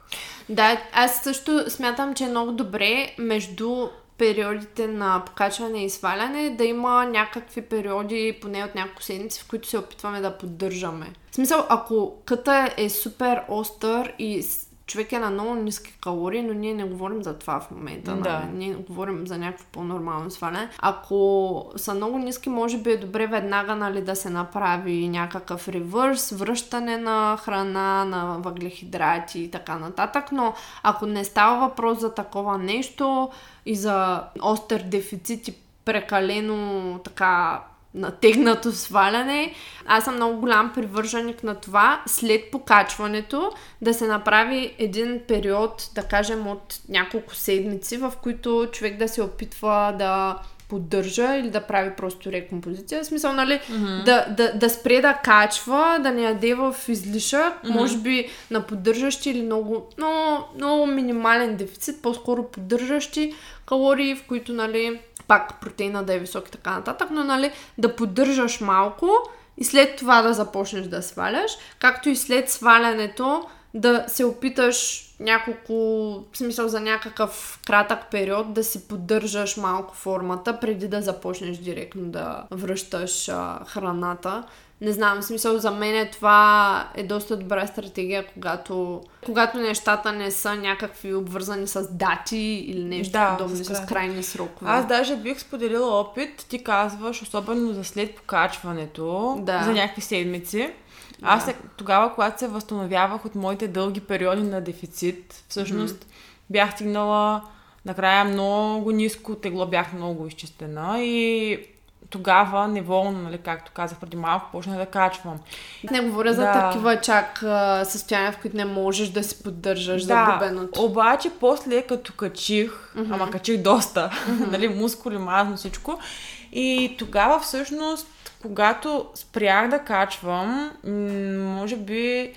Да, аз също смятам, че е много добре между периодите на покачване и сваляне да има някакви периоди, поне от няколко седмици, в които се опитваме да поддържаме. В смисъл, ако къта е супер остър и човек е на много ниски калории, но ние не говорим за това в момента. Да. нали? Ние говорим за някакво по-нормално сваляне. Ако са много ниски, може би е добре веднага нали, да се направи някакъв ревърс, връщане на храна, на въглехидрати и така нататък, но ако не става въпрос за такова нещо и за остър дефицит и прекалено така натегнато сваляне. Аз съм много голям привърженик на това след покачването да се направи един период, да кажем от няколко седмици, в които човек да се опитва да поддържа или да прави просто рекомпозиция. В смисъл, нали, mm-hmm. да, да, да спре да качва, да не яде в излишък, mm-hmm. може би на поддържащи или много, много, много минимален дефицит, по-скоро поддържащи калории, в които, нали, пак протеина да е висок и така нататък, но, нали, да поддържаш малко и след това да започнеш да сваляш, както и след свалянето да се опиташ няколко, в смисъл за някакъв кратък период да си поддържаш малко формата, преди да започнеш директно да връщаш а, храната. Не знам, в смисъл за мен е това е доста добра стратегия, когато, когато нещата не са някакви обвързани с дати или нещо Да, подобно, с с, крайни. срокове. Аз даже бих споделила опит, ти казваш, особено за след покачването, Да. за някакви седмици. Аз Да. се, тогава, когато се възстановявах от моите дълги периоди на дефицит, всъщност бях стигнала накрая много ниско тегло, бях много изчистена и тогава неволно, нали, както казах преди малко, почнах да качвам. Не говоря за Да. такива чак състояния, в които не можеш да си поддържаш загубеното. обаче после като качих, mm-hmm. ама качих доста, mm-hmm. нали, мускули, мазно, всичко. И тогава всъщност, когато спрях да качвам, може би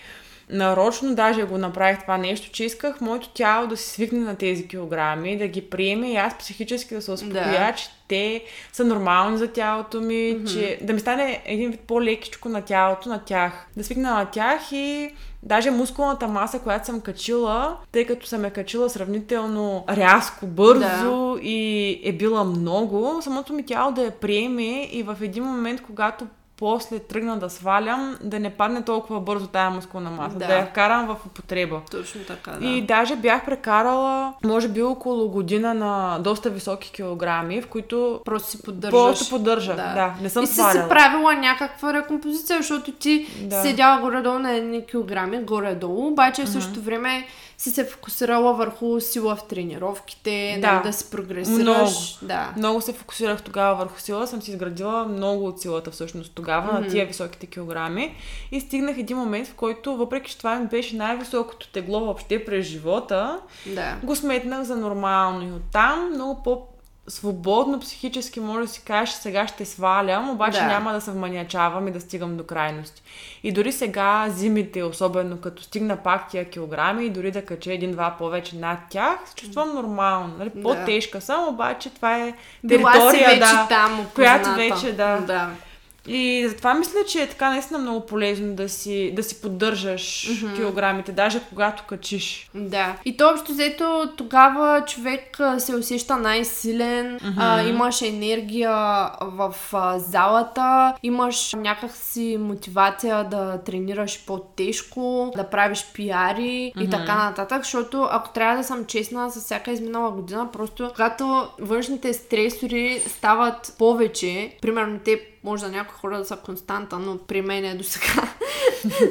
нарочно даже го направих това нещо, че исках моето тяло да се свикне на тези килограми, да ги приеме и аз психически да се успокоя, Да. че те са нормални за тялото ми, mm-hmm. че да ми стане един вид по-лекичко на тялото, на тях. Да свикна на тях и даже мускулната маса, която съм качила, тъй като съм я качила сравнително рязко, бързо и е била много, самото ми тяло да я приеме и в един момент, когато после тръгна да свалям, да не падне толкова бързо тая мускулна маса, Да. да, я вкарам в употреба. Точно така, да. И даже бях прекарала, може би около година на доста високи килограми, в които Просто си поддържаш. просто поддържах. Да. да, не съм и си сваляла. си правила някаква рекомпозиция, защото ти Да. седяла горе-долу на едни килограми, горе-долу, обаче в същото време си се фокусирала върху сила в тренировките, да, Да. да, си прогресираш. Много. Да. Много се фокусирах тогава върху сила, съм си изградила много от силата всъщност тогава на тия високите килограми и стигнах един момент, в който, въпреки че това ми беше най-високото тегло въобще през живота, Да. го сметнах за нормално и оттам много по свободно психически може да си кажеш, сега ще свалям, обаче Да. няма да се вманячавам и да стигам до крайности. И дори сега зимите, особено като стигна пак тия килограми и дори да кача един-два повече над тях, се чувствам нормално. Нали? Да. По-тежка съм, обаче това е Била си територия, вече да, там, която вече, да. да. И затова мисля, че е така наистина много полезно да си, да си поддържаш mm-hmm. килограмите, даже когато качиш. Да. И то общо взето тогава човек се усеща най-силен, mm-hmm. а, имаш енергия в а, залата, имаш някакси мотивация да тренираш по-тежко, да правиш пиари mm-hmm. и така нататък, защото ако трябва да съм честна с всяка изминала година, просто когато външните стресори стават повече, примерно те може да някои хора да са константа, но при мен е до сега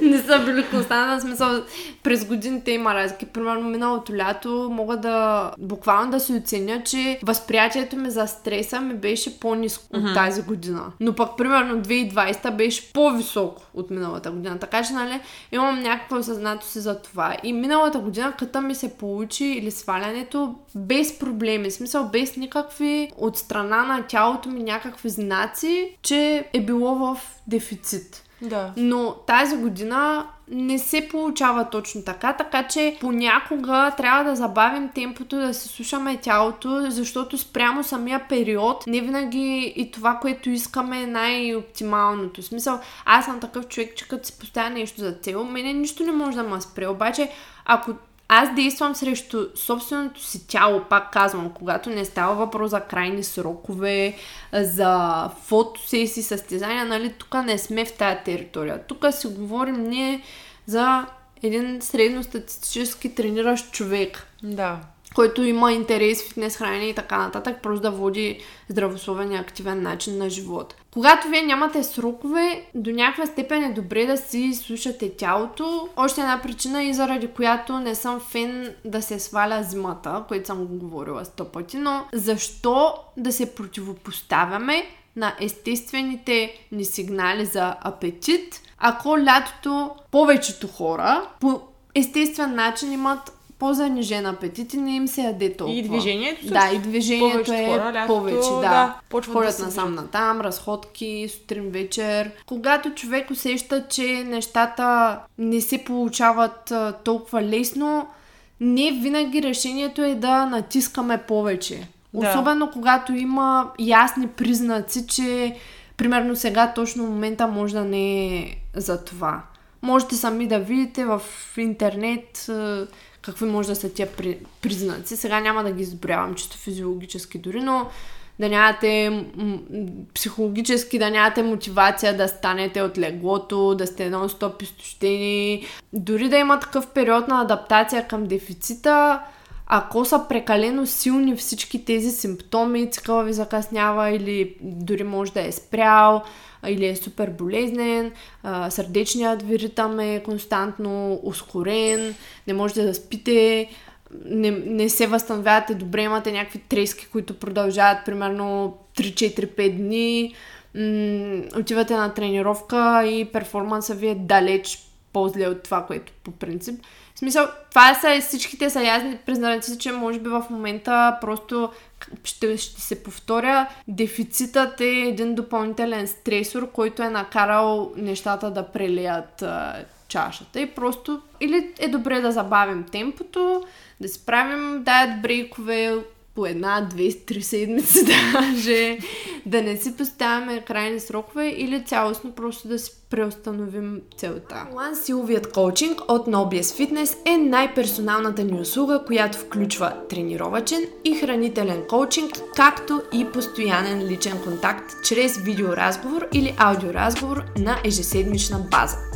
не са били константа. Смисъл, през годините има разлики. Примерно миналото лято мога да буквално да си оценя, че възприятието ми за стреса ми беше по-низко uh-huh. от тази година. Но пък, примерно, 2020 беше по-високо от миналата година. Така че, нали, имам някаква съзнато си за това. И миналата година, като ми се получи или свалянето, без проблеми, смисъл без никакви от страна на тялото ми някакви знаци, че е било в дефицит. Да. Но тази година не се получава точно така, така че понякога трябва да забавим темпото, да се слушаме тялото, защото спрямо самия период не винаги и това, което искаме е най-оптималното. В смисъл, аз съм такъв човек, че като си поставя нещо за цел, мене нищо не може да ме спре. Обаче, ако аз действам срещу собственото си тяло, пак казвам, когато не става въпрос за крайни срокове, за фотосеси, състезания, нали, тук не сме в тая територия. Тук си говорим ние за един средностатистически трениращ човек. Да който има интерес в фитнес хранене и така нататък, просто да води здравословен и активен начин на живота. Когато вие нямате срокове, до някаква степен е добре да си слушате тялото. Още една причина и заради която не съм фен да се сваля зимата, което съм го говорила сто пъти, но защо да се противопоставяме на естествените ни сигнали за апетит, ако лятото повечето хора по естествен начин имат по-занижен апетит и не им се яде толкова. И движението Да, и движението повече е хора, лятото, повече, да. да почват Ходят да насам натам, разходки, сутрин, вечер. Когато човек усеща, че нещата не се получават толкова лесно, не винаги решението е да натискаме повече. Да. Особено когато има ясни признаци, че примерно сега точно момента може да не е за това. Можете сами да видите в интернет какви може да са тия при, признаци. Сега няма да ги изброявам чисто физиологически дори, но да нямате м- психологически, да нямате мотивация да станете от леглото, да сте нон-стоп изтощени. Дори да има такъв период на адаптация към дефицита, ако са прекалено силни всички тези симптоми, цикъла ви закъснява или дори може да е спрял, или е супер болезнен, сърдечният ви ритъм е константно ускорен, не можете да спите, не, не се възстановявате добре, имате някакви трески, които продължават примерно 3-4-5 дни, м- отивате на тренировка и перформанса ви е далеч по-зле от това, което по принцип. Смисъл, това са всичките са ясни признаци, че може би в момента просто ще, ще се повторя, дефицитът е един допълнителен стресор, който е накарал нещата да прелеят а, чашата. И просто или е добре да забавим темпото, да си правим дайет брейкове, по една, две, три седмици даже, да не си поставяме крайни срокове или цялостно просто да си преустановим целта. One силовият коучинг от Nobies Fitness е най-персоналната ни услуга, която включва тренировачен и хранителен коучинг, както и постоянен личен контакт чрез видеоразговор или аудиоразговор на ежеседмична база.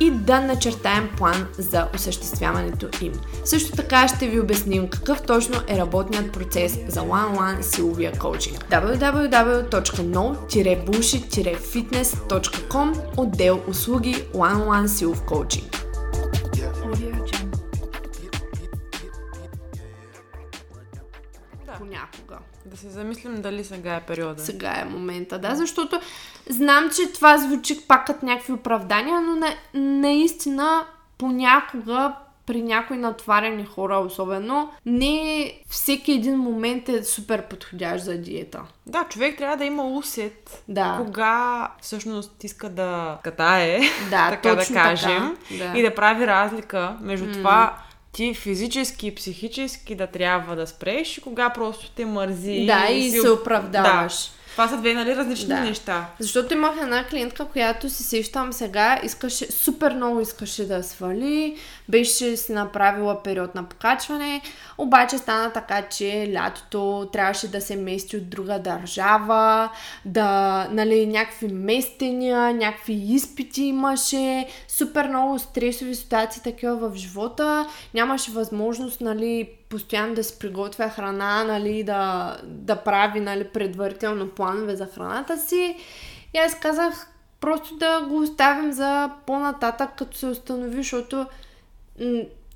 и да начертаем план за осъществяването им. Също така ще ви обясним какъв точно е работният процес за One-on-One силовия коучинг. www.no-bullshit-fitness.com отдел услуги One-on-One силов коучинг. Понякога. Да се замислим дали сега е периода. Сега е момента, да, защото знам, че това звучи пак като някакви оправдания, но на, наистина понякога при някои натварени хора особено, не всеки един момент е супер подходящ за диета. Да, човек трябва да има усет Да. кога всъщност иска да катае, Да, така да кажем, така, да. и да прави разлика между това ти физически и психически да трябва да спреш и кога просто те мързи. Да, и си се оп- оправдаваш. Да. Това са две нали, различни Да. неща. Защото имах една клиентка, която си сещам сега, искаше, супер много искаше да свали, беше си направила период на покачване, обаче стана така, че лятото трябваше да се мести от друга държава, да, нали, някакви местения, някакви изпити имаше, супер много стресови ситуации такива в живота, нямаше възможност, нали, постоянно да си приготвя храна, нали, да, да прави, нали, предварително планове за храната си. И аз казах просто да го оставим за по-нататък, като се установи, защото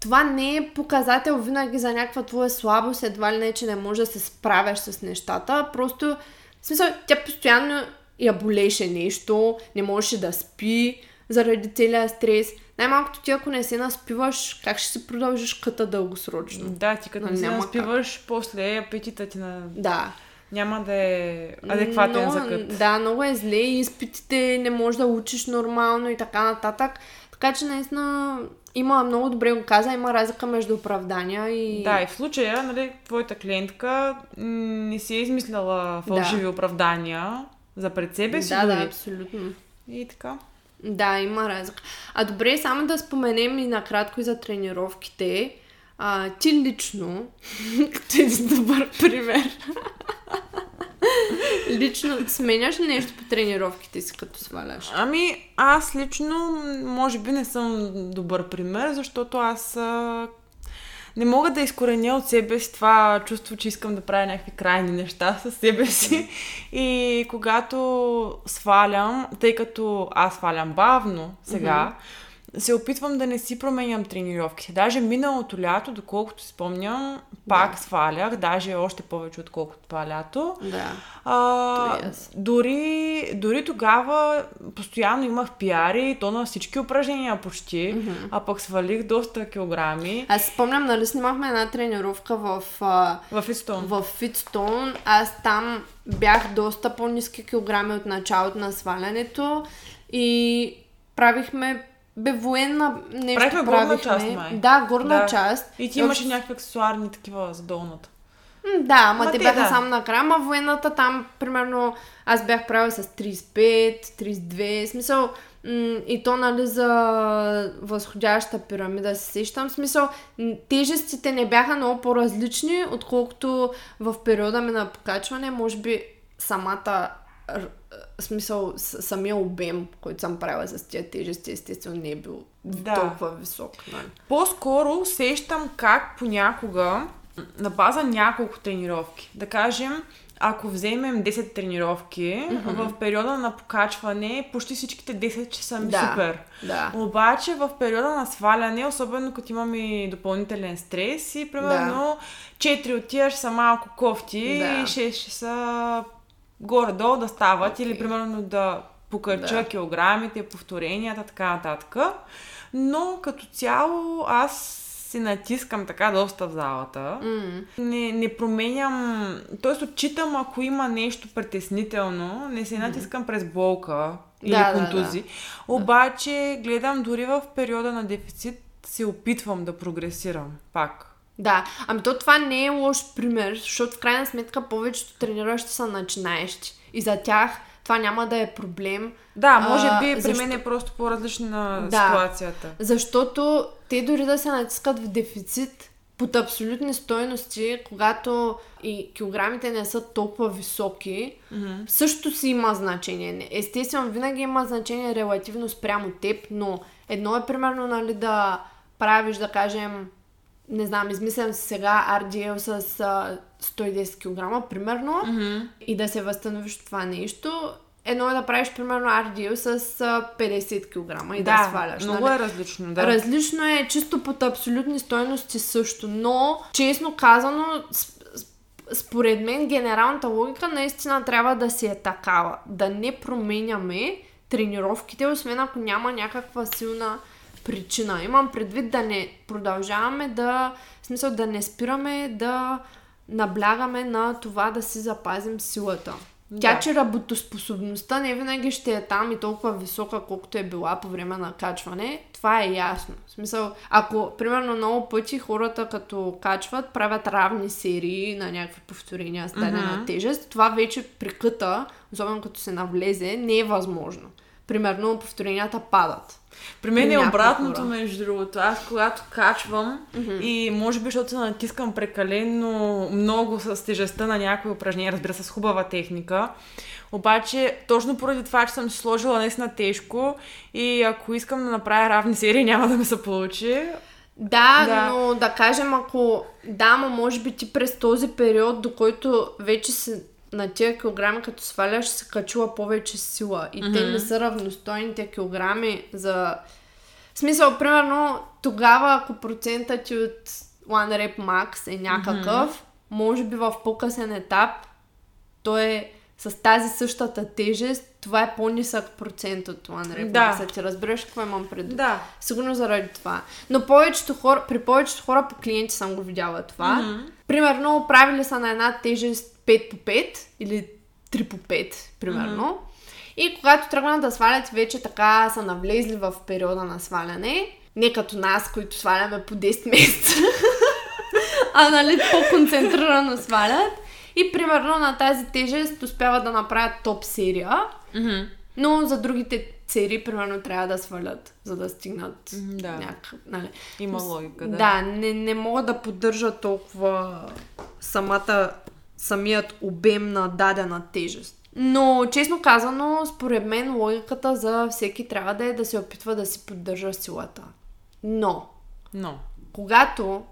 това не е показател винаги за някаква твоя слабост, едва ли не, че не можеш да се справяш с нещата. Просто, в смисъл, тя постоянно я болеше нещо, не можеше да спи заради целия стрес. Най-малкото ти, ако не се наспиваш, как ще си продължиш къта дългосрочно? Да, ти като Но не се наспиваш, после апетитът ти на... Да. няма да е адекватен много, за кът. Да, много е зле и изпитите не можеш да учиш нормално и така нататък. Така че наистина има много добре го каза, има разлика между оправдания и... Да, и в случая, нали, твоята клиентка не си е измисляла фалшиви оправдания за пред себе си да, да, абсолютно. И така. Да, има разлика. А добре, само да споменем и накратко и за тренировките. А, ти лично, като един добър пример, лично сменяш ли нещо по тренировките си, като сваляш? Ами, аз лично, може би не съм добър пример, защото аз не мога да изкореня от себе си това чувство, че искам да правя някакви крайни неща със себе си. И когато свалям, тъй като аз свалям бавно сега, се опитвам да не си променям тренировките. Даже миналото лято, доколкото спомням, пак свалях, даже още повече отколкото това лято. Да. А, аз. дори, дори тогава постоянно имах пиари, то на всички упражнения почти, а пък свалих доста килограми Аз спомням, нали снимахме една тренировка в, в в Fitstone. Аз там бях доста по-низки килограми от началото на свалянето и правихме бе военна нещо Правихме горна правихме. част, май. Да, горна Да. част. И ти имаше някакви аксесуарни такива за долната. М, Да, ама Ма те те, бяха да. само накрая, ама военната там, примерно, аз бях правила с 35, 32, в смисъл, м- и то, нали, за възходяща пирамида се сещам, смисъл, м, тежестите не бяха много по-различни, отколкото в периода ми на покачване, може би самата р- смисъл, самия обем, който съм правила с тия тежести, естествено не е бил Да. толкова висок. Нали. По-скоро сещам как понякога на база няколко тренировки. Да кажем, ако вземем 10 тренировки, в периода на покачване почти всичките 10 ще са ми Да. супер. Да. Обаче в периода на сваляне, особено като имам и допълнителен стрес и примерно 4 от тия ще са малко кофти Да. и 6 ще са горе-долу да стават или Окей. примерно да покача Да. килограмите, повторенията, така нататък. Но като цяло аз се натискам така доста в залата. М. Не, не променям, т.е. отчитам ако има нещо притеснително, не се натискам през болка или Да, да, контузи. Обаче гледам дори в периода на дефицит се опитвам да прогресирам пак. Да, ами то това не е лош пример, защото в крайна сметка повечето трениращи са начинаещи. И за тях това няма да е проблем, Да, може А, би при защо- мен е просто по-различна Да. ситуацията. защото те дори да се натискат в дефицит под абсолютни стойности, когато и килограмите не са толкова високи, също си има значение. Естествено, винаги има значение релативно спрямо теб, но едно е примерно нали, да правиш, да кажем, не знам, измислям си сега RDL с а, 110 кг, примерно, и да се възстановиш това нещо. Едно е да правиш, примерно, RDL с а, 50 кг и да, сваляш. много нали? е различно. Да. Различно е чисто под абсолютни стойности също, но честно казано, според мен генералната логика наистина трябва да си е такава. Да не променяме тренировките, освен ако няма някаква силна причина. Имам предвид да не продължаваме да, в смисъл да не спираме да наблягаме на това да си запазим силата. Тя, Да. че работоспособността не винаги ще е там и толкова висока, колкото е била по време на качване, това е ясно. В смисъл, ако, примерно, много пъти хората като качват, правят равни серии на някакви повторения с дадена Мгм. тежест, това вече при къта, особено като се навлезе, не е възможно. Примерно, повторенията падат. При мен е обратното, хора. между другото. Аз когато качвам и може би, защото се натискам прекалено много с тежестта на някои упражнения, разбира се, с хубава техника, обаче точно поради това, че съм си сложила наистина тежко и ако искам да направя равни серии, няма да ми се получи. Да, Да. но да кажем, ако да, но може би ти през този период, до който вече си на тия килограми, като сваляш, се качила повече сила. И те не са равностойните килограми за... В смисъл, примерно, тогава, ако процентът ти от One Rep Max е някакъв, може би в по-късен етап той е с тази същата тежест, това е по-нисък процент от One Rep Да. Max. Ти разбираш какво имам предвид? Да. Сигурно заради това. Но повечето хора, при повечето хора по клиенти съм го видяла това. Мгм. Примерно, правили са на една тежест 5 по 5 или 3 по 5, примерно. И когато тръгнат да свалят, вече така са навлезли в периода на сваляне. Не като нас, които сваляме по 10 месеца. а нали по-концентрирано свалят. И примерно на тази тежест успяват да направят топ серия. Мгм. Но за другите серии, примерно, трябва да свалят, за да стигнат да. някакъв... Нали. Има логика, да. Да, не, не могат да поддържат толкова самата, самият обем на дадена тежест. Но, честно казано, според мен логиката за всеки трябва да е да се опитва да си поддържа силата. Но, Но. когато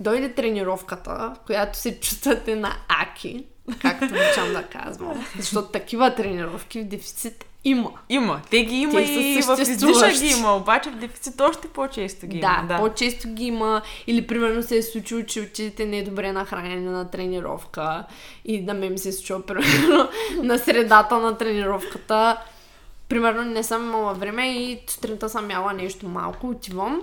дойде тренировката, в която се чувствате на аки, както обичам да казвам, защото такива тренировки в дефицит има. Има. Те ги има Те и в съществуващи. ги има, обаче в дефицит още по-често ги Да, има. Да, по-често ги има. Или примерно се е случило, че отидете недобре нахранени на тренировка. И да ме ми се е случило, примерно, на средата на тренировката. Примерно не съм имала време и сутринта съм яла нещо малко. Отивам,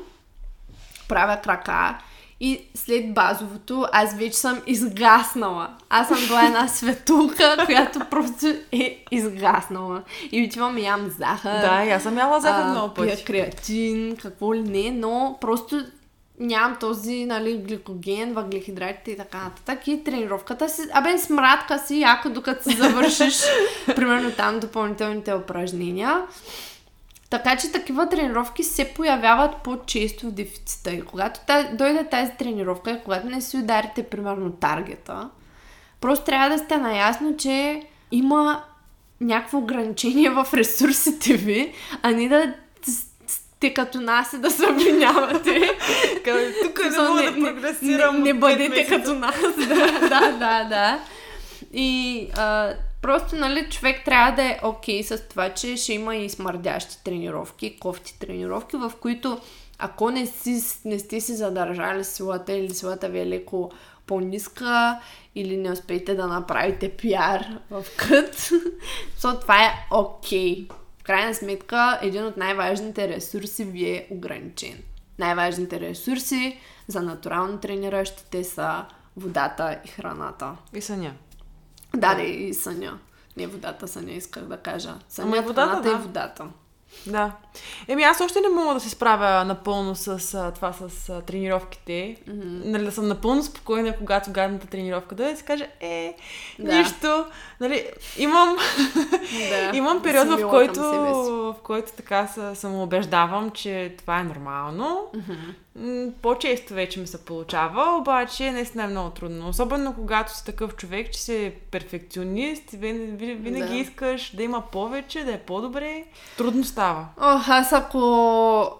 правя крака и след базовото аз вече съм изгаснала. Аз съм била една светулка, която просто е изгаснала. И отивам и ям захар. да и аз съм яла захар А, много пъти. креатин, какво ли не, но просто нямам този нали, гликоген, въглехидратите и така нататък. И тренировката си, абе, смратка си, яко докато си завършиш, примерно там допълнителните упражнения. Така че такива тренировки се появяват по-често в дефицита. И когато та, дойде тази тренировка, и когато не си ударите, примерно, таргета, просто трябва да сте наясно, че има някакво ограничение в ресурсите ви, а не да сте като нас и да се обвинявате. Тук не мога да прогресирам. Не, не пет бъдете като нас. да, да, да, да. И а, просто, нали, човек трябва да е окей с това, че ще има и смърдящи тренировки, кофти тренировки, в които ако не, си, не сте си задържали силата или силата ви е леко по-ниска или не успеете да направите пиар в кът, то това е окей. В крайна сметка, един от най-важните ресурси ви е ограничен. Най-важните ресурси за натурално трениращите са водата и храната. И съня. Да, да, и съня. Не водата, съня исках да кажа. Съня, Ама водата, да. и водата. Да. Еми аз още не мога да се справя напълно с а, това, с а, тренировките. Mm-hmm. Нали, да съм напълно спокойна, когато гадната тренировка да се каже, е, Да. нищо. Нали, имам, Да. имам период, в който, в който така се самоубеждавам, че това е нормално. Mm-hmm. По-често вече ми се получава, обаче наистина е много трудно. Особено когато си такъв човек, че си перфекционист, винаги Да. искаш да има повече, да е по-добре. Трудно става. О, аз ако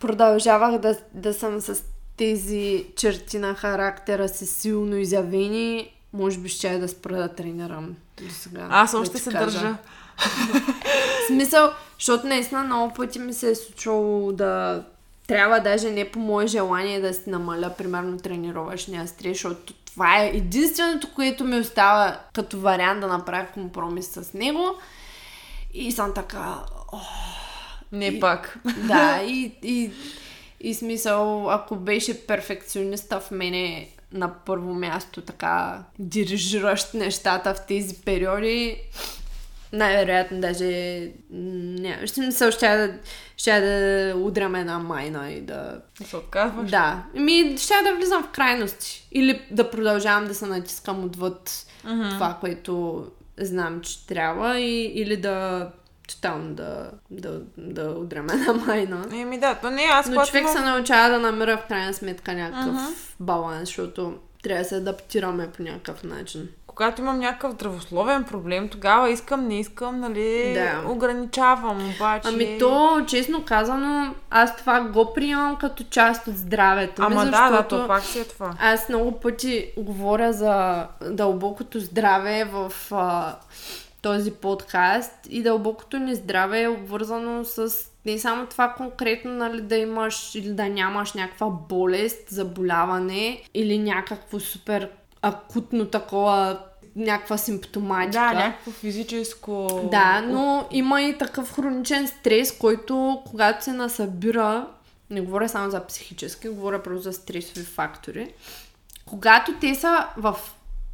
продължавах да, да съм с тези черти на характера си силно изявени, може би ще я да спра да тренирам до сега. Аз още се кажа. държа. В смисъл, защото наистина много пъти ми се е случвало да трябва даже не по мое желание да си намаля, примерно, тренировъчния стрес, защото това е единственото, което ми остава като вариант да направя компромис с него. И съм така... Не пак. Да, и, и, и смисъл, ако беше перфекциониста в мене на първо място така дирижиращ нещата в тези периоди, най-вероятно даже не, ще смисъл, ще да, ще да удрям една майна и да... Да се отказваш? Да. Ми, ще да влизам в крайности. Или да продължавам да се натискам отвъд Мгм. това, което знам, че трябва, и, или да тотално да, да, да удрям една майна. Еми да, то не, аз Но човек имам- се научава да намира в крайна сметка някакъв Мгм. баланс, защото трябва да се адаптираме по някакъв начин. Когато имам някакъв здравословен проблем, тогава искам, не искам, нали, Да. ограничавам, обаче... Ами то, честно казано, аз това го приемам като част от здравето. ми, Ама да, да, защото то пак си е това. Аз много пъти говоря за дълбокото здраве в а, този подкаст и дълбокото ни здраве е обвързано с не само това конкретно, нали, да имаш или да нямаш някаква болест, заболяване или някакво супер акутно такова, някаква симптоматика. Да, някакво физическо... Да, но има и такъв хроничен стрес, който когато се насъбира, не говоря само за психически, говоря просто за стресови фактори, когато те са в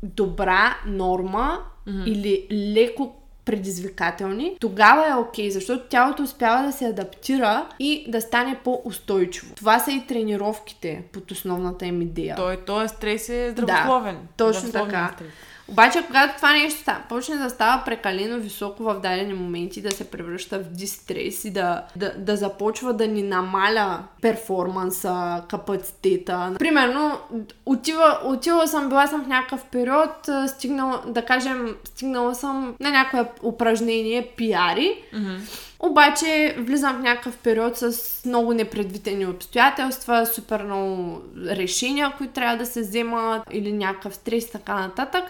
добра норма mm-hmm. или леко предизвикателни, тогава е окей, защото тялото успява да се адаптира и да стане по-устойчиво. Това са и тренировките под основната им идея. Той, той стрес е здравословен. точно Здравословен така. стрес. Обаче, когато това нещо ста- почне да става прекалено високо в дадени моменти, да се превръща в дистрес и да, да, да започва да ни намаля перформанса, капацитета. Примерно, отива, отива съм, била съм в някакъв период, стигнала, да кажем, стигнала съм на някое упражнение пиари, Мгм. Обаче влизам в някакъв период с много непредвидени обстоятелства, супер много решения, които трябва да се вземат или някакъв стрес така нататък.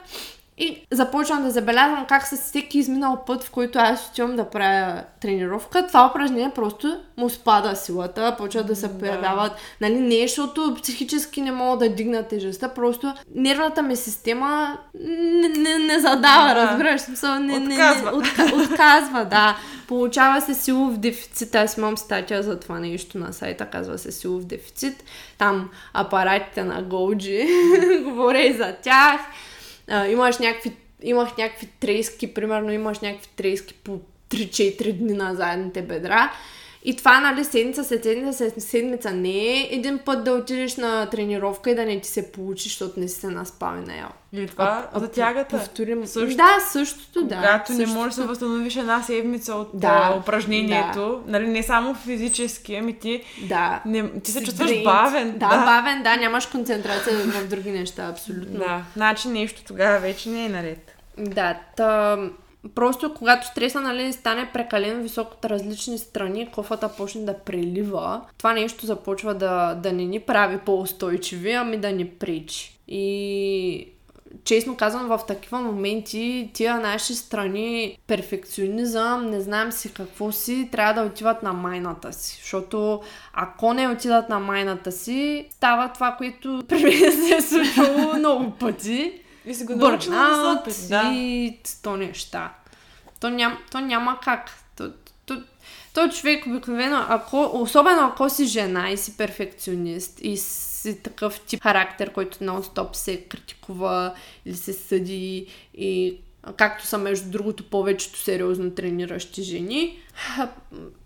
И започвам да забелязвам как с всеки изминал път, в който аз отивам да правя тренировка, това упражнение просто му спада силата, почва да се появяват, нали, не защото психически не мога да дигна тежестта, просто нервната ми система не, не, не задава, Да. разбираш, смисъл, не, не, Отказва. не, отка, отказва, да. Получава се силов дефицит. Аз имам статия за това нещо на сайта, казва се силов дефицит. Там апаратите на Голджи, говоря и за тях. Имаш някакви, имах някакви трески, примерно имаш някакви трески по 3-4 дни на задните бедра. И това, нали, седмица след седмица след седмица не е един път да отидеш на тренировка и да не ти се получи, защото не си се наспал и наял. Или това за тягата. Повторим. Също. Да, същото, да. Когато не същото. можеш да възстановиш една седмица от Да, да, упражнението, нали, не само физически, ами ти, Да. не, ти се чувстваш drained. бавен. Да, да, бавен, да, нямаш концентрация в други неща, абсолютно. Да, значи нещо тогава вече не е наред. Да, та, просто когато стреса нали, стане прекалено висок от различни страни, кофата почне да прелива, това нещо започва да, да не ни прави по-устойчиви, ами да ни пречи. И честно казвам, в такива моменти тия наши страни перфекционизъм, не знам си какво си, трябва да отиват на майната си. Защото ако не отидат на майната си, става това, което при мен се е случвало много пъти И си го научила да се и сто неща. То, ням, то няма как. То, то, то човек обикновено, ако, особено ако си жена и си перфекционист и си такъв тип характер, който нон-стоп се критикува или се съди и както са между другото повечето сериозно трениращи жени,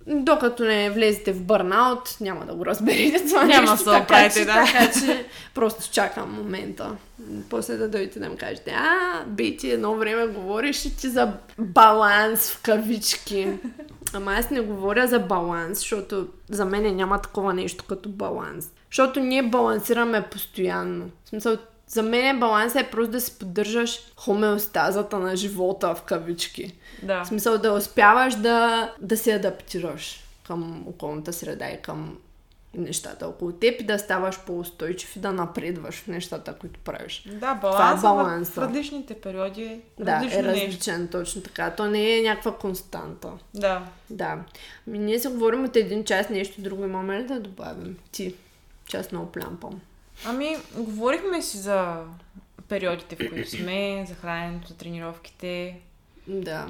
докато не влезете в бърнаут, няма да го разберете това Няма нещо, да се така, оправите, че, да. така че просто чакам момента. После да дойдете да ми кажете, а, Бети, едно време говориш ти за баланс в кавички. Ама аз не говоря за баланс, защото за мен няма такова нещо като баланс. Защото ние балансираме постоянно. В смисъл, за мен баланс е просто да си поддържаш хомеостазата на живота в кавички. Да. В смисъл да успяваш да, да се адаптираш към околната среда и към нещата около теб и да ставаш по-устойчив и да напредваш в нещата, които правиш. Да, Това е баланса, в различните периоди е Да, е нещо. различен, точно така. То не е някаква константа. Да. Да. Ми, ние се говорим от един час, нещо друго имаме ли да добавим? Ти. Час много плямпам. Ами, говорихме си за периодите, в които сме, за храненето, за тренировките. Да.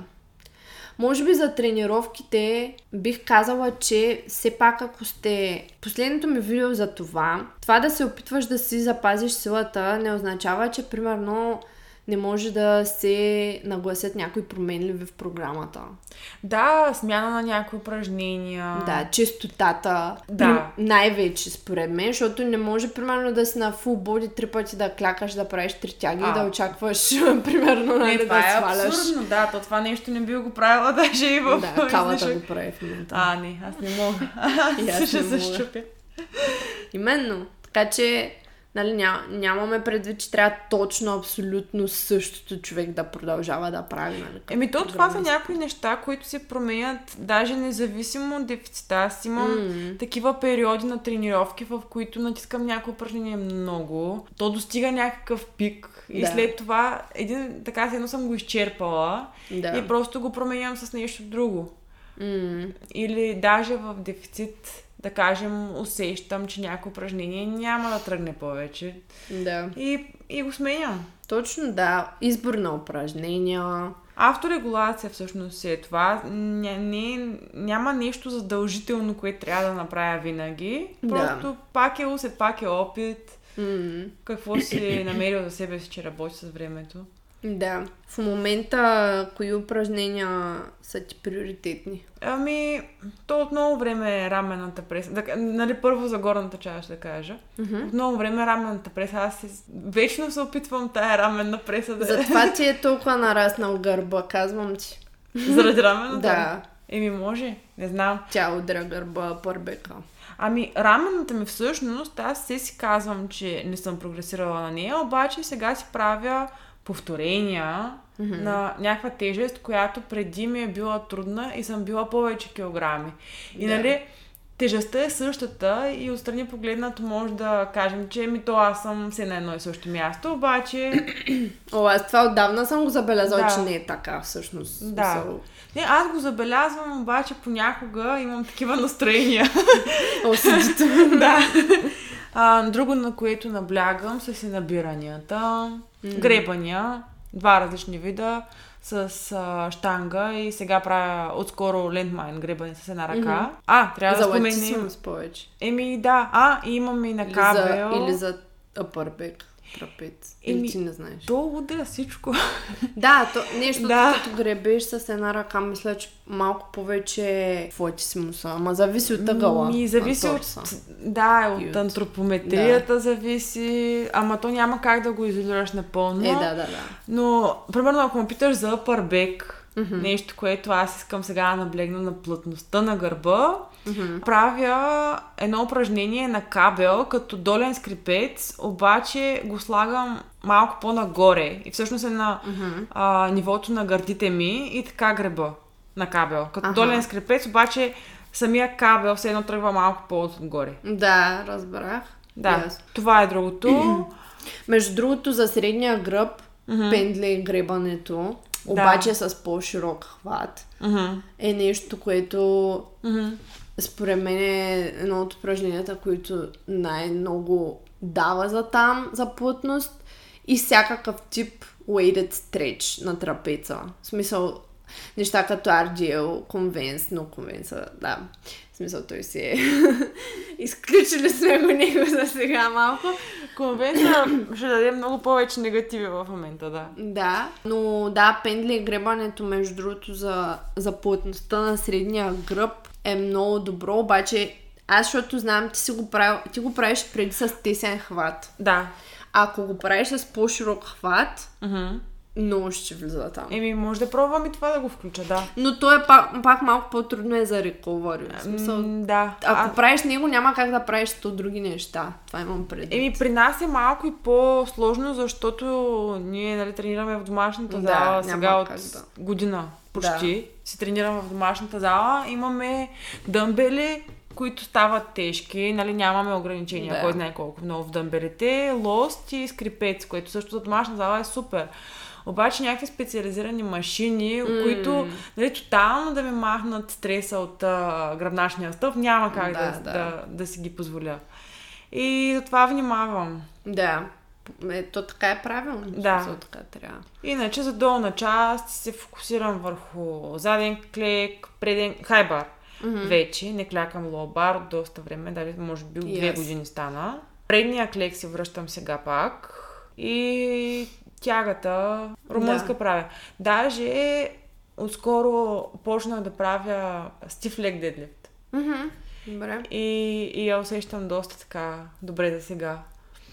Може би за тренировките бих казала, че все пак ако сте... Последното ми видео за това, това да се опитваш да си запазиш силата не означава, че примерно не може да се нагласят някои променливи в програмата. Да, смяна на някои упражнения. Да, чистотата. Да. При- Най-вече според мен, защото не може примерно да си на фул боди три пъти да клякаш, да правиш три тяги и да очакваш примерно Не, нали, това да е сваляш. абсурдно, да, то това нещо не би го правила даже и в Да, излишък. го прави в момента. А, не, аз не мога. Аз ще се щупя. Именно. Така че нали, ня, нямаме предвид, че трябва точно, абсолютно същото човек да продължава да прави. Нали, Еми то това са някои неща, които се променят даже независимо от дефицита. Аз имам М. такива периоди на тренировки, в които натискам някои упражнения много. То достига някакъв пик и Да. след това един, така едно съм го изчерпала Да. и просто го променям с нещо друго. М. Или даже в дефицит, да кажем, усещам, че някое упражнение няма да тръгне повече. да. И, и го сменям. Точно, да. Избор на упражнения. Авторегулация всъщност е това. Ня, не, няма нещо задължително, което трябва да направя винаги. Да. Просто пак е усет, пак е опит. М. Какво си е намерил за себе си, че работи с времето. Да. В момента, кои упражнения са ти приоритетни? Ами, то от много време е рамената преса. Да, нали, първо за горната част ще кажа. Мгм. От много време е рамената преса. Аз се, вечно се опитвам тая раменна преса да Затова ти е толкова нараснал гърба, казвам ти. Заради рамената? Да. Еми, може. Не знам. Тя удря гърба пърбека. Ами, рамената ми всъщност, аз се си казвам, че не съм прогресирала на нея, обаче сега си правя повторения Мгм. на някаква тежест, която преди ми е била трудна и съм била повече килограми. И Да. нали, тежестта е същата и отстрани погледнато може да кажем, че ми то аз съм все на едно и също място, обаче О, аз това отдавна съм го забелязала, Да. че не е така всъщност. Да. Не, аз го забелязвам, обаче понякога имам такива настроения. Осъдително. да. А, друго, на което наблягам, са си набиранията, гребания, два различни вида с а, штанга и сега правя отскоро лентмайн гребане с една ръка. Мгм. А, трябва да За споменем. латисимус повече. Еми да, а, и имаме и на Или кабел. за, или за upper back, трапец. Или Еми, ти не знаеш. То удря всичко. Да, то, нещо Да. като гребеш с една ръка, мисля, че малко повече в латисимуса. Ама зависи от ъгъла. Ми, зависи от... Да, И от от- антропометрията зависи. Ама то няма как да го изолираш напълно. Е, да, да, да. Но, примерно, ако ме питаш за upper Мгм. нещо, което аз искам сега да наблегна на плътността на гърба, Мгм. правя едно упражнение на кабел, като долен скрипец, обаче го слагам малко по-нагоре. И всъщност е на Мгм. а, нивото на гърдите ми и така греба на кабел. Като Аха. долен скрипец, обаче самия кабел все едно тръгва малко по-отгоре. Да, разбрах. Да, Ясно. това е другото. Между другото, за средния гръб, Мгм. пендле гребането, Да. обаче с по-широк хват, Мгм. е нещо, което Мгм. според мен е едно от упражненията, които най-много дава за там, за плътност и всякакъв тип weighted stretch на трапеца. В смисъл, неща като RDL, конвенс, но конвенса, да. Смисъл, той си е... Изключили сме го него за сега малко. Конвенция ще даде много повече негативи в момента, да. Да, но да, пендли и гребането, между другото, за, за плътността на средния гръб е много добро, обаче аз, защото знам, ти, си го, правил, ти го правиш преди с тесен хват. Да. Ако го правиш с по-широк хват, Мгм. Много ще влиза там. Еми, може да пробвам и това да го включа, да. Но то е пак, пак малко по-трудно е за смисъл, М, да. ако А, правиш него, няма как да правиш сто други неща. Това имам предвид. Еми, при нас е малко и по-сложно, защото ние нали, тренираме в домашната Да, зала сега от да. година почти. Си тренирам в домашната зала. Имаме дъмбели, които стават тежки, нали, нямаме ограничения, Да. кой знае колко много в дъмбелите. Лост и скрипец, което също за домашна зала е супер. Обаче някакви специализирани машини, М. които нали, тотално да ми махнат стреса от а, гръбначния стъп, няма как да, Да, да. да. Да, си ги позволя. И затова внимавам. Да. Ето така е правилно. Да. смисъл, така трябва. Иначе за долна част се фокусирам върху заден клек, преден хайбар. Вече не клякам лобар доста време, дали може би от И две години стана. Предния клек се връщам сега пак. И тягата румънска Да. правя. Даже отскоро почнах да правя стив лег дедлифт. Мгм. Добре. И, и я усещам доста така добре за сега.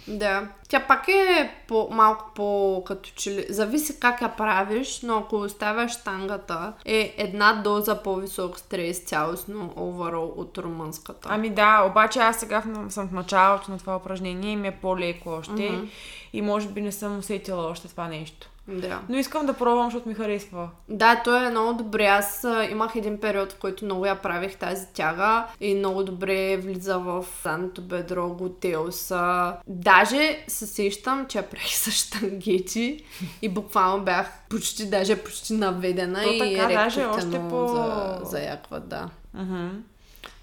Да. Тя пак е по, малко по като че ли... Зависи как я правиш, но ако оставяш штангата, е една доза по-висок стрес цялостно overall от румънската. Ами да, обаче аз сега съм в началото на това упражнение и ми е по-леко още. Мгм. И може би не съм усетила още това нещо. Да. Но искам да пробвам, защото ми харесва. Да, то е много добре. Аз имах един период, в който много я правих тази тяга и много добре влиза в задното бедро, глутеуса. Даже се сещам, че я правих с штангети и буквално бях почти, даже почти наведена То и така, даже още по- за, заякват, да. Мгм.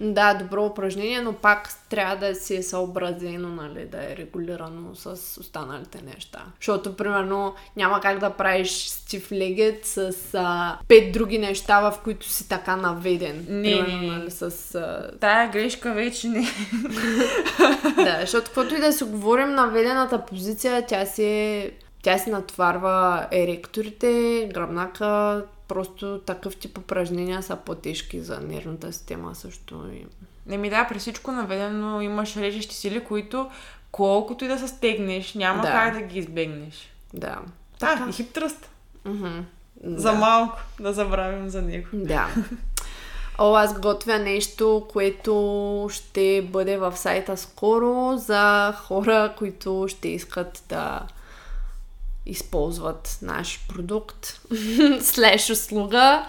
Да, добро упражнение, но пак трябва да си е съобразено, нали, да е регулирано с останалите неща. Защото, примерно, няма как да правиш стив легет с а, пет други неща, в които си така наведен. Не, примерно, не, не. Нали, с, а, Тая грешка вече не. да, защото каквото и да си говорим, наведената позиция, тя си, тя си натварва еректорите, гръбнака, просто такъв тип упражнения са по-тежки за нервната система също. И... Не ми да, при всичко наведено имаш режещи сили, които колкото и да се стегнеш, няма Да. как да ги избегнеш. Да. Да, и хип тръст. Мгм. За Да. малко да забравим за него. Да. О, аз готвя нещо, което ще бъде в сайта скоро за хора, които ще искат да използват наш продукт слеш услуга,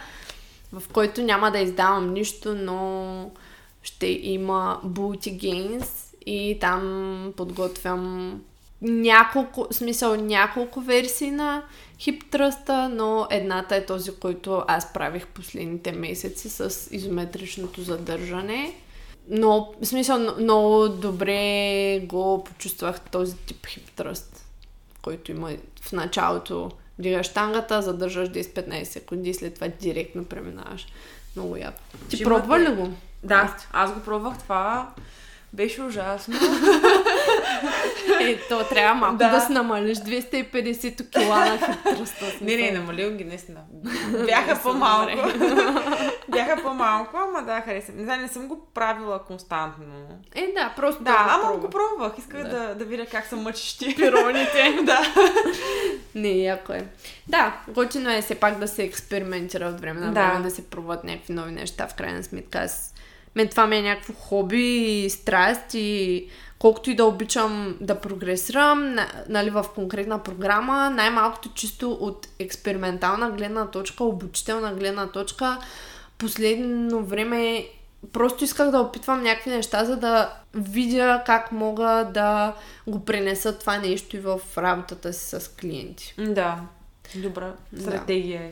в който няма да издавам нищо, но ще има Booty Gains и там подготвям няколко, смисъл няколко версии на хип тръста, но едната е този, който аз правих последните месеци с изометричното задържане. Но, в смисъл, много добре го почувствах този тип хип тръст, който има в началото. Дигаш штангата, задържаш 10-15 секунди и след това директно преминаваш. Много яко. Ти Ще пробва ли го? Да, аз го пробвах това. Беше ужасно. Е, то трябва малко да, Да. да си намалиш 250 кила на хип тръста. Не, не, намалил ги наистина. Бяха по-малко. Бяха по-малко, ама да, харесвам. Не знам, не съм го правила константно. Е, да, просто Да, ама пробвай. го пробвах. Исках Да. да, да видя как са мъчещи. Пироните. да. Не, яко е. Да, готино е все пак да се експериментира от време на Да. време, да се пробват някакви нови неща. В крайна сметка аз... Мен това ми е някакво хоби и страст и колкото и да обичам да прогресирам, на- нали, в конкретна програма, най-малкото чисто от експериментална гледна точка, обучителна гледна точка, последно време просто исках да опитвам някакви неща, за да видя как мога да го пренеса това нещо и в работата си с клиенти. Да. Добра Да. стратегия е.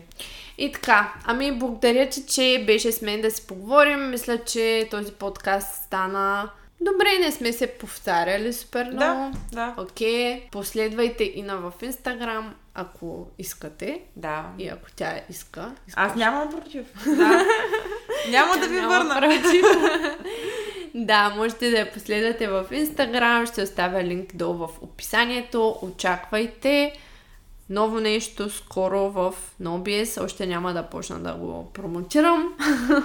И така, ами благодаря ти, че беше с мен да си поговорим. Мисля, че този подкаст стана добре, не сме се повтаряли супер много. Да, да. Окей, последвайте Ина в Инстаграм, ако искате. Да. И ако тя иска. Аз нямам против. Да. Няма да ви Няма върна. против. да, можете да я последвате в Инстаграм. Ще оставя линк долу в описанието. Очаквайте ново нещо скоро в NoBS. Още няма да почна да го промотирам,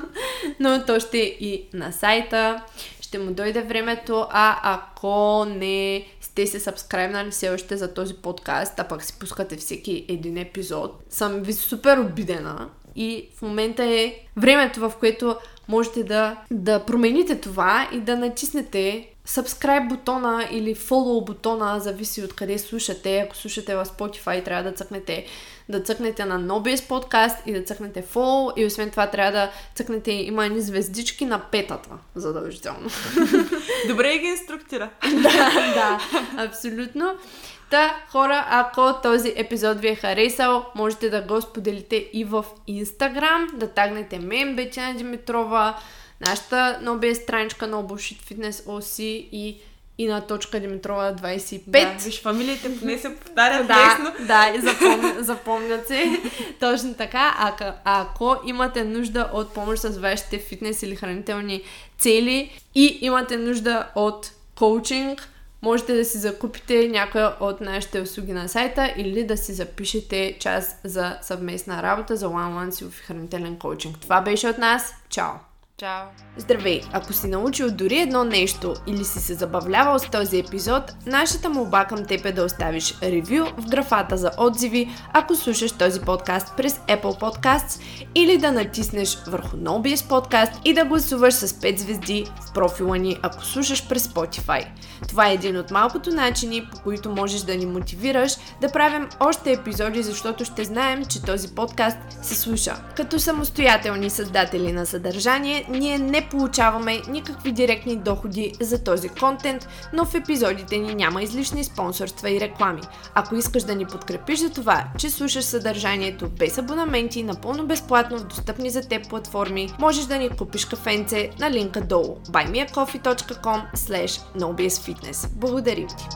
но то ще е и на сайта. Ще му дойде времето, а ако не сте се сабскрайбнали все още за този подкаст, а пък си пускате всеки един епизод, съм ви супер обидена. И в момента е времето, в което можете да, да промените това и да натиснете subscribe бутона или follow бутона, зависи от къде слушате. Ако слушате в Spotify, трябва да цъкнете да цъкнете на NoBS подкаст и да цъкнете follow и освен това трябва да цъкнете има едни звездички на петата, задължително. Добре ги инструктира. да, да, абсолютно. Та, хора, ако този епизод ви е харесал, можете да го споделите и в Инстаграм, да тагнете мен, Бетина Димитрова, нашата новия страничка на Bullshit Fitness OC и и на точка Димитрова 25. Да, виж, фамилиите поне се повтарят да, лесно. да, и запом... запомнят се. Точно така. А, ако имате нужда от помощ с вашите фитнес или хранителни цели и имате нужда от коучинг, можете да си закупите някоя от нашите услуги на сайта или да си запишете час за съвместна работа за one-on-one силов хранителен коучинг. Това беше от нас. Чао! Чао! Здравей! Ако си научил дори едно нещо или си се забавлявал с този епизод, нашата молба към теб е да оставиш ревю в графата за отзиви, ако слушаш този подкаст през Apple Podcasts или да натиснеш върху NoBS подкаст и да гласуваш с 5 звезди в профила ни, ако слушаш през Spotify. Това е един от малкото начини, по които можеш да ни мотивираш да правим още епизоди, защото ще знаем, че този подкаст се слуша. Като самостоятелни създатели на съдържание, ние не получаваме никакви директни доходи за този контент, но в епизодите ни няма излишни спонсорства и реклами. Ако искаш да ни подкрепиш за това, че слушаш съдържанието без абонаменти, напълно безплатно в достъпни за теб платформи, можеш да ни купиш кафенце на линка долу buymeacoffee.com slash Благодарим ти!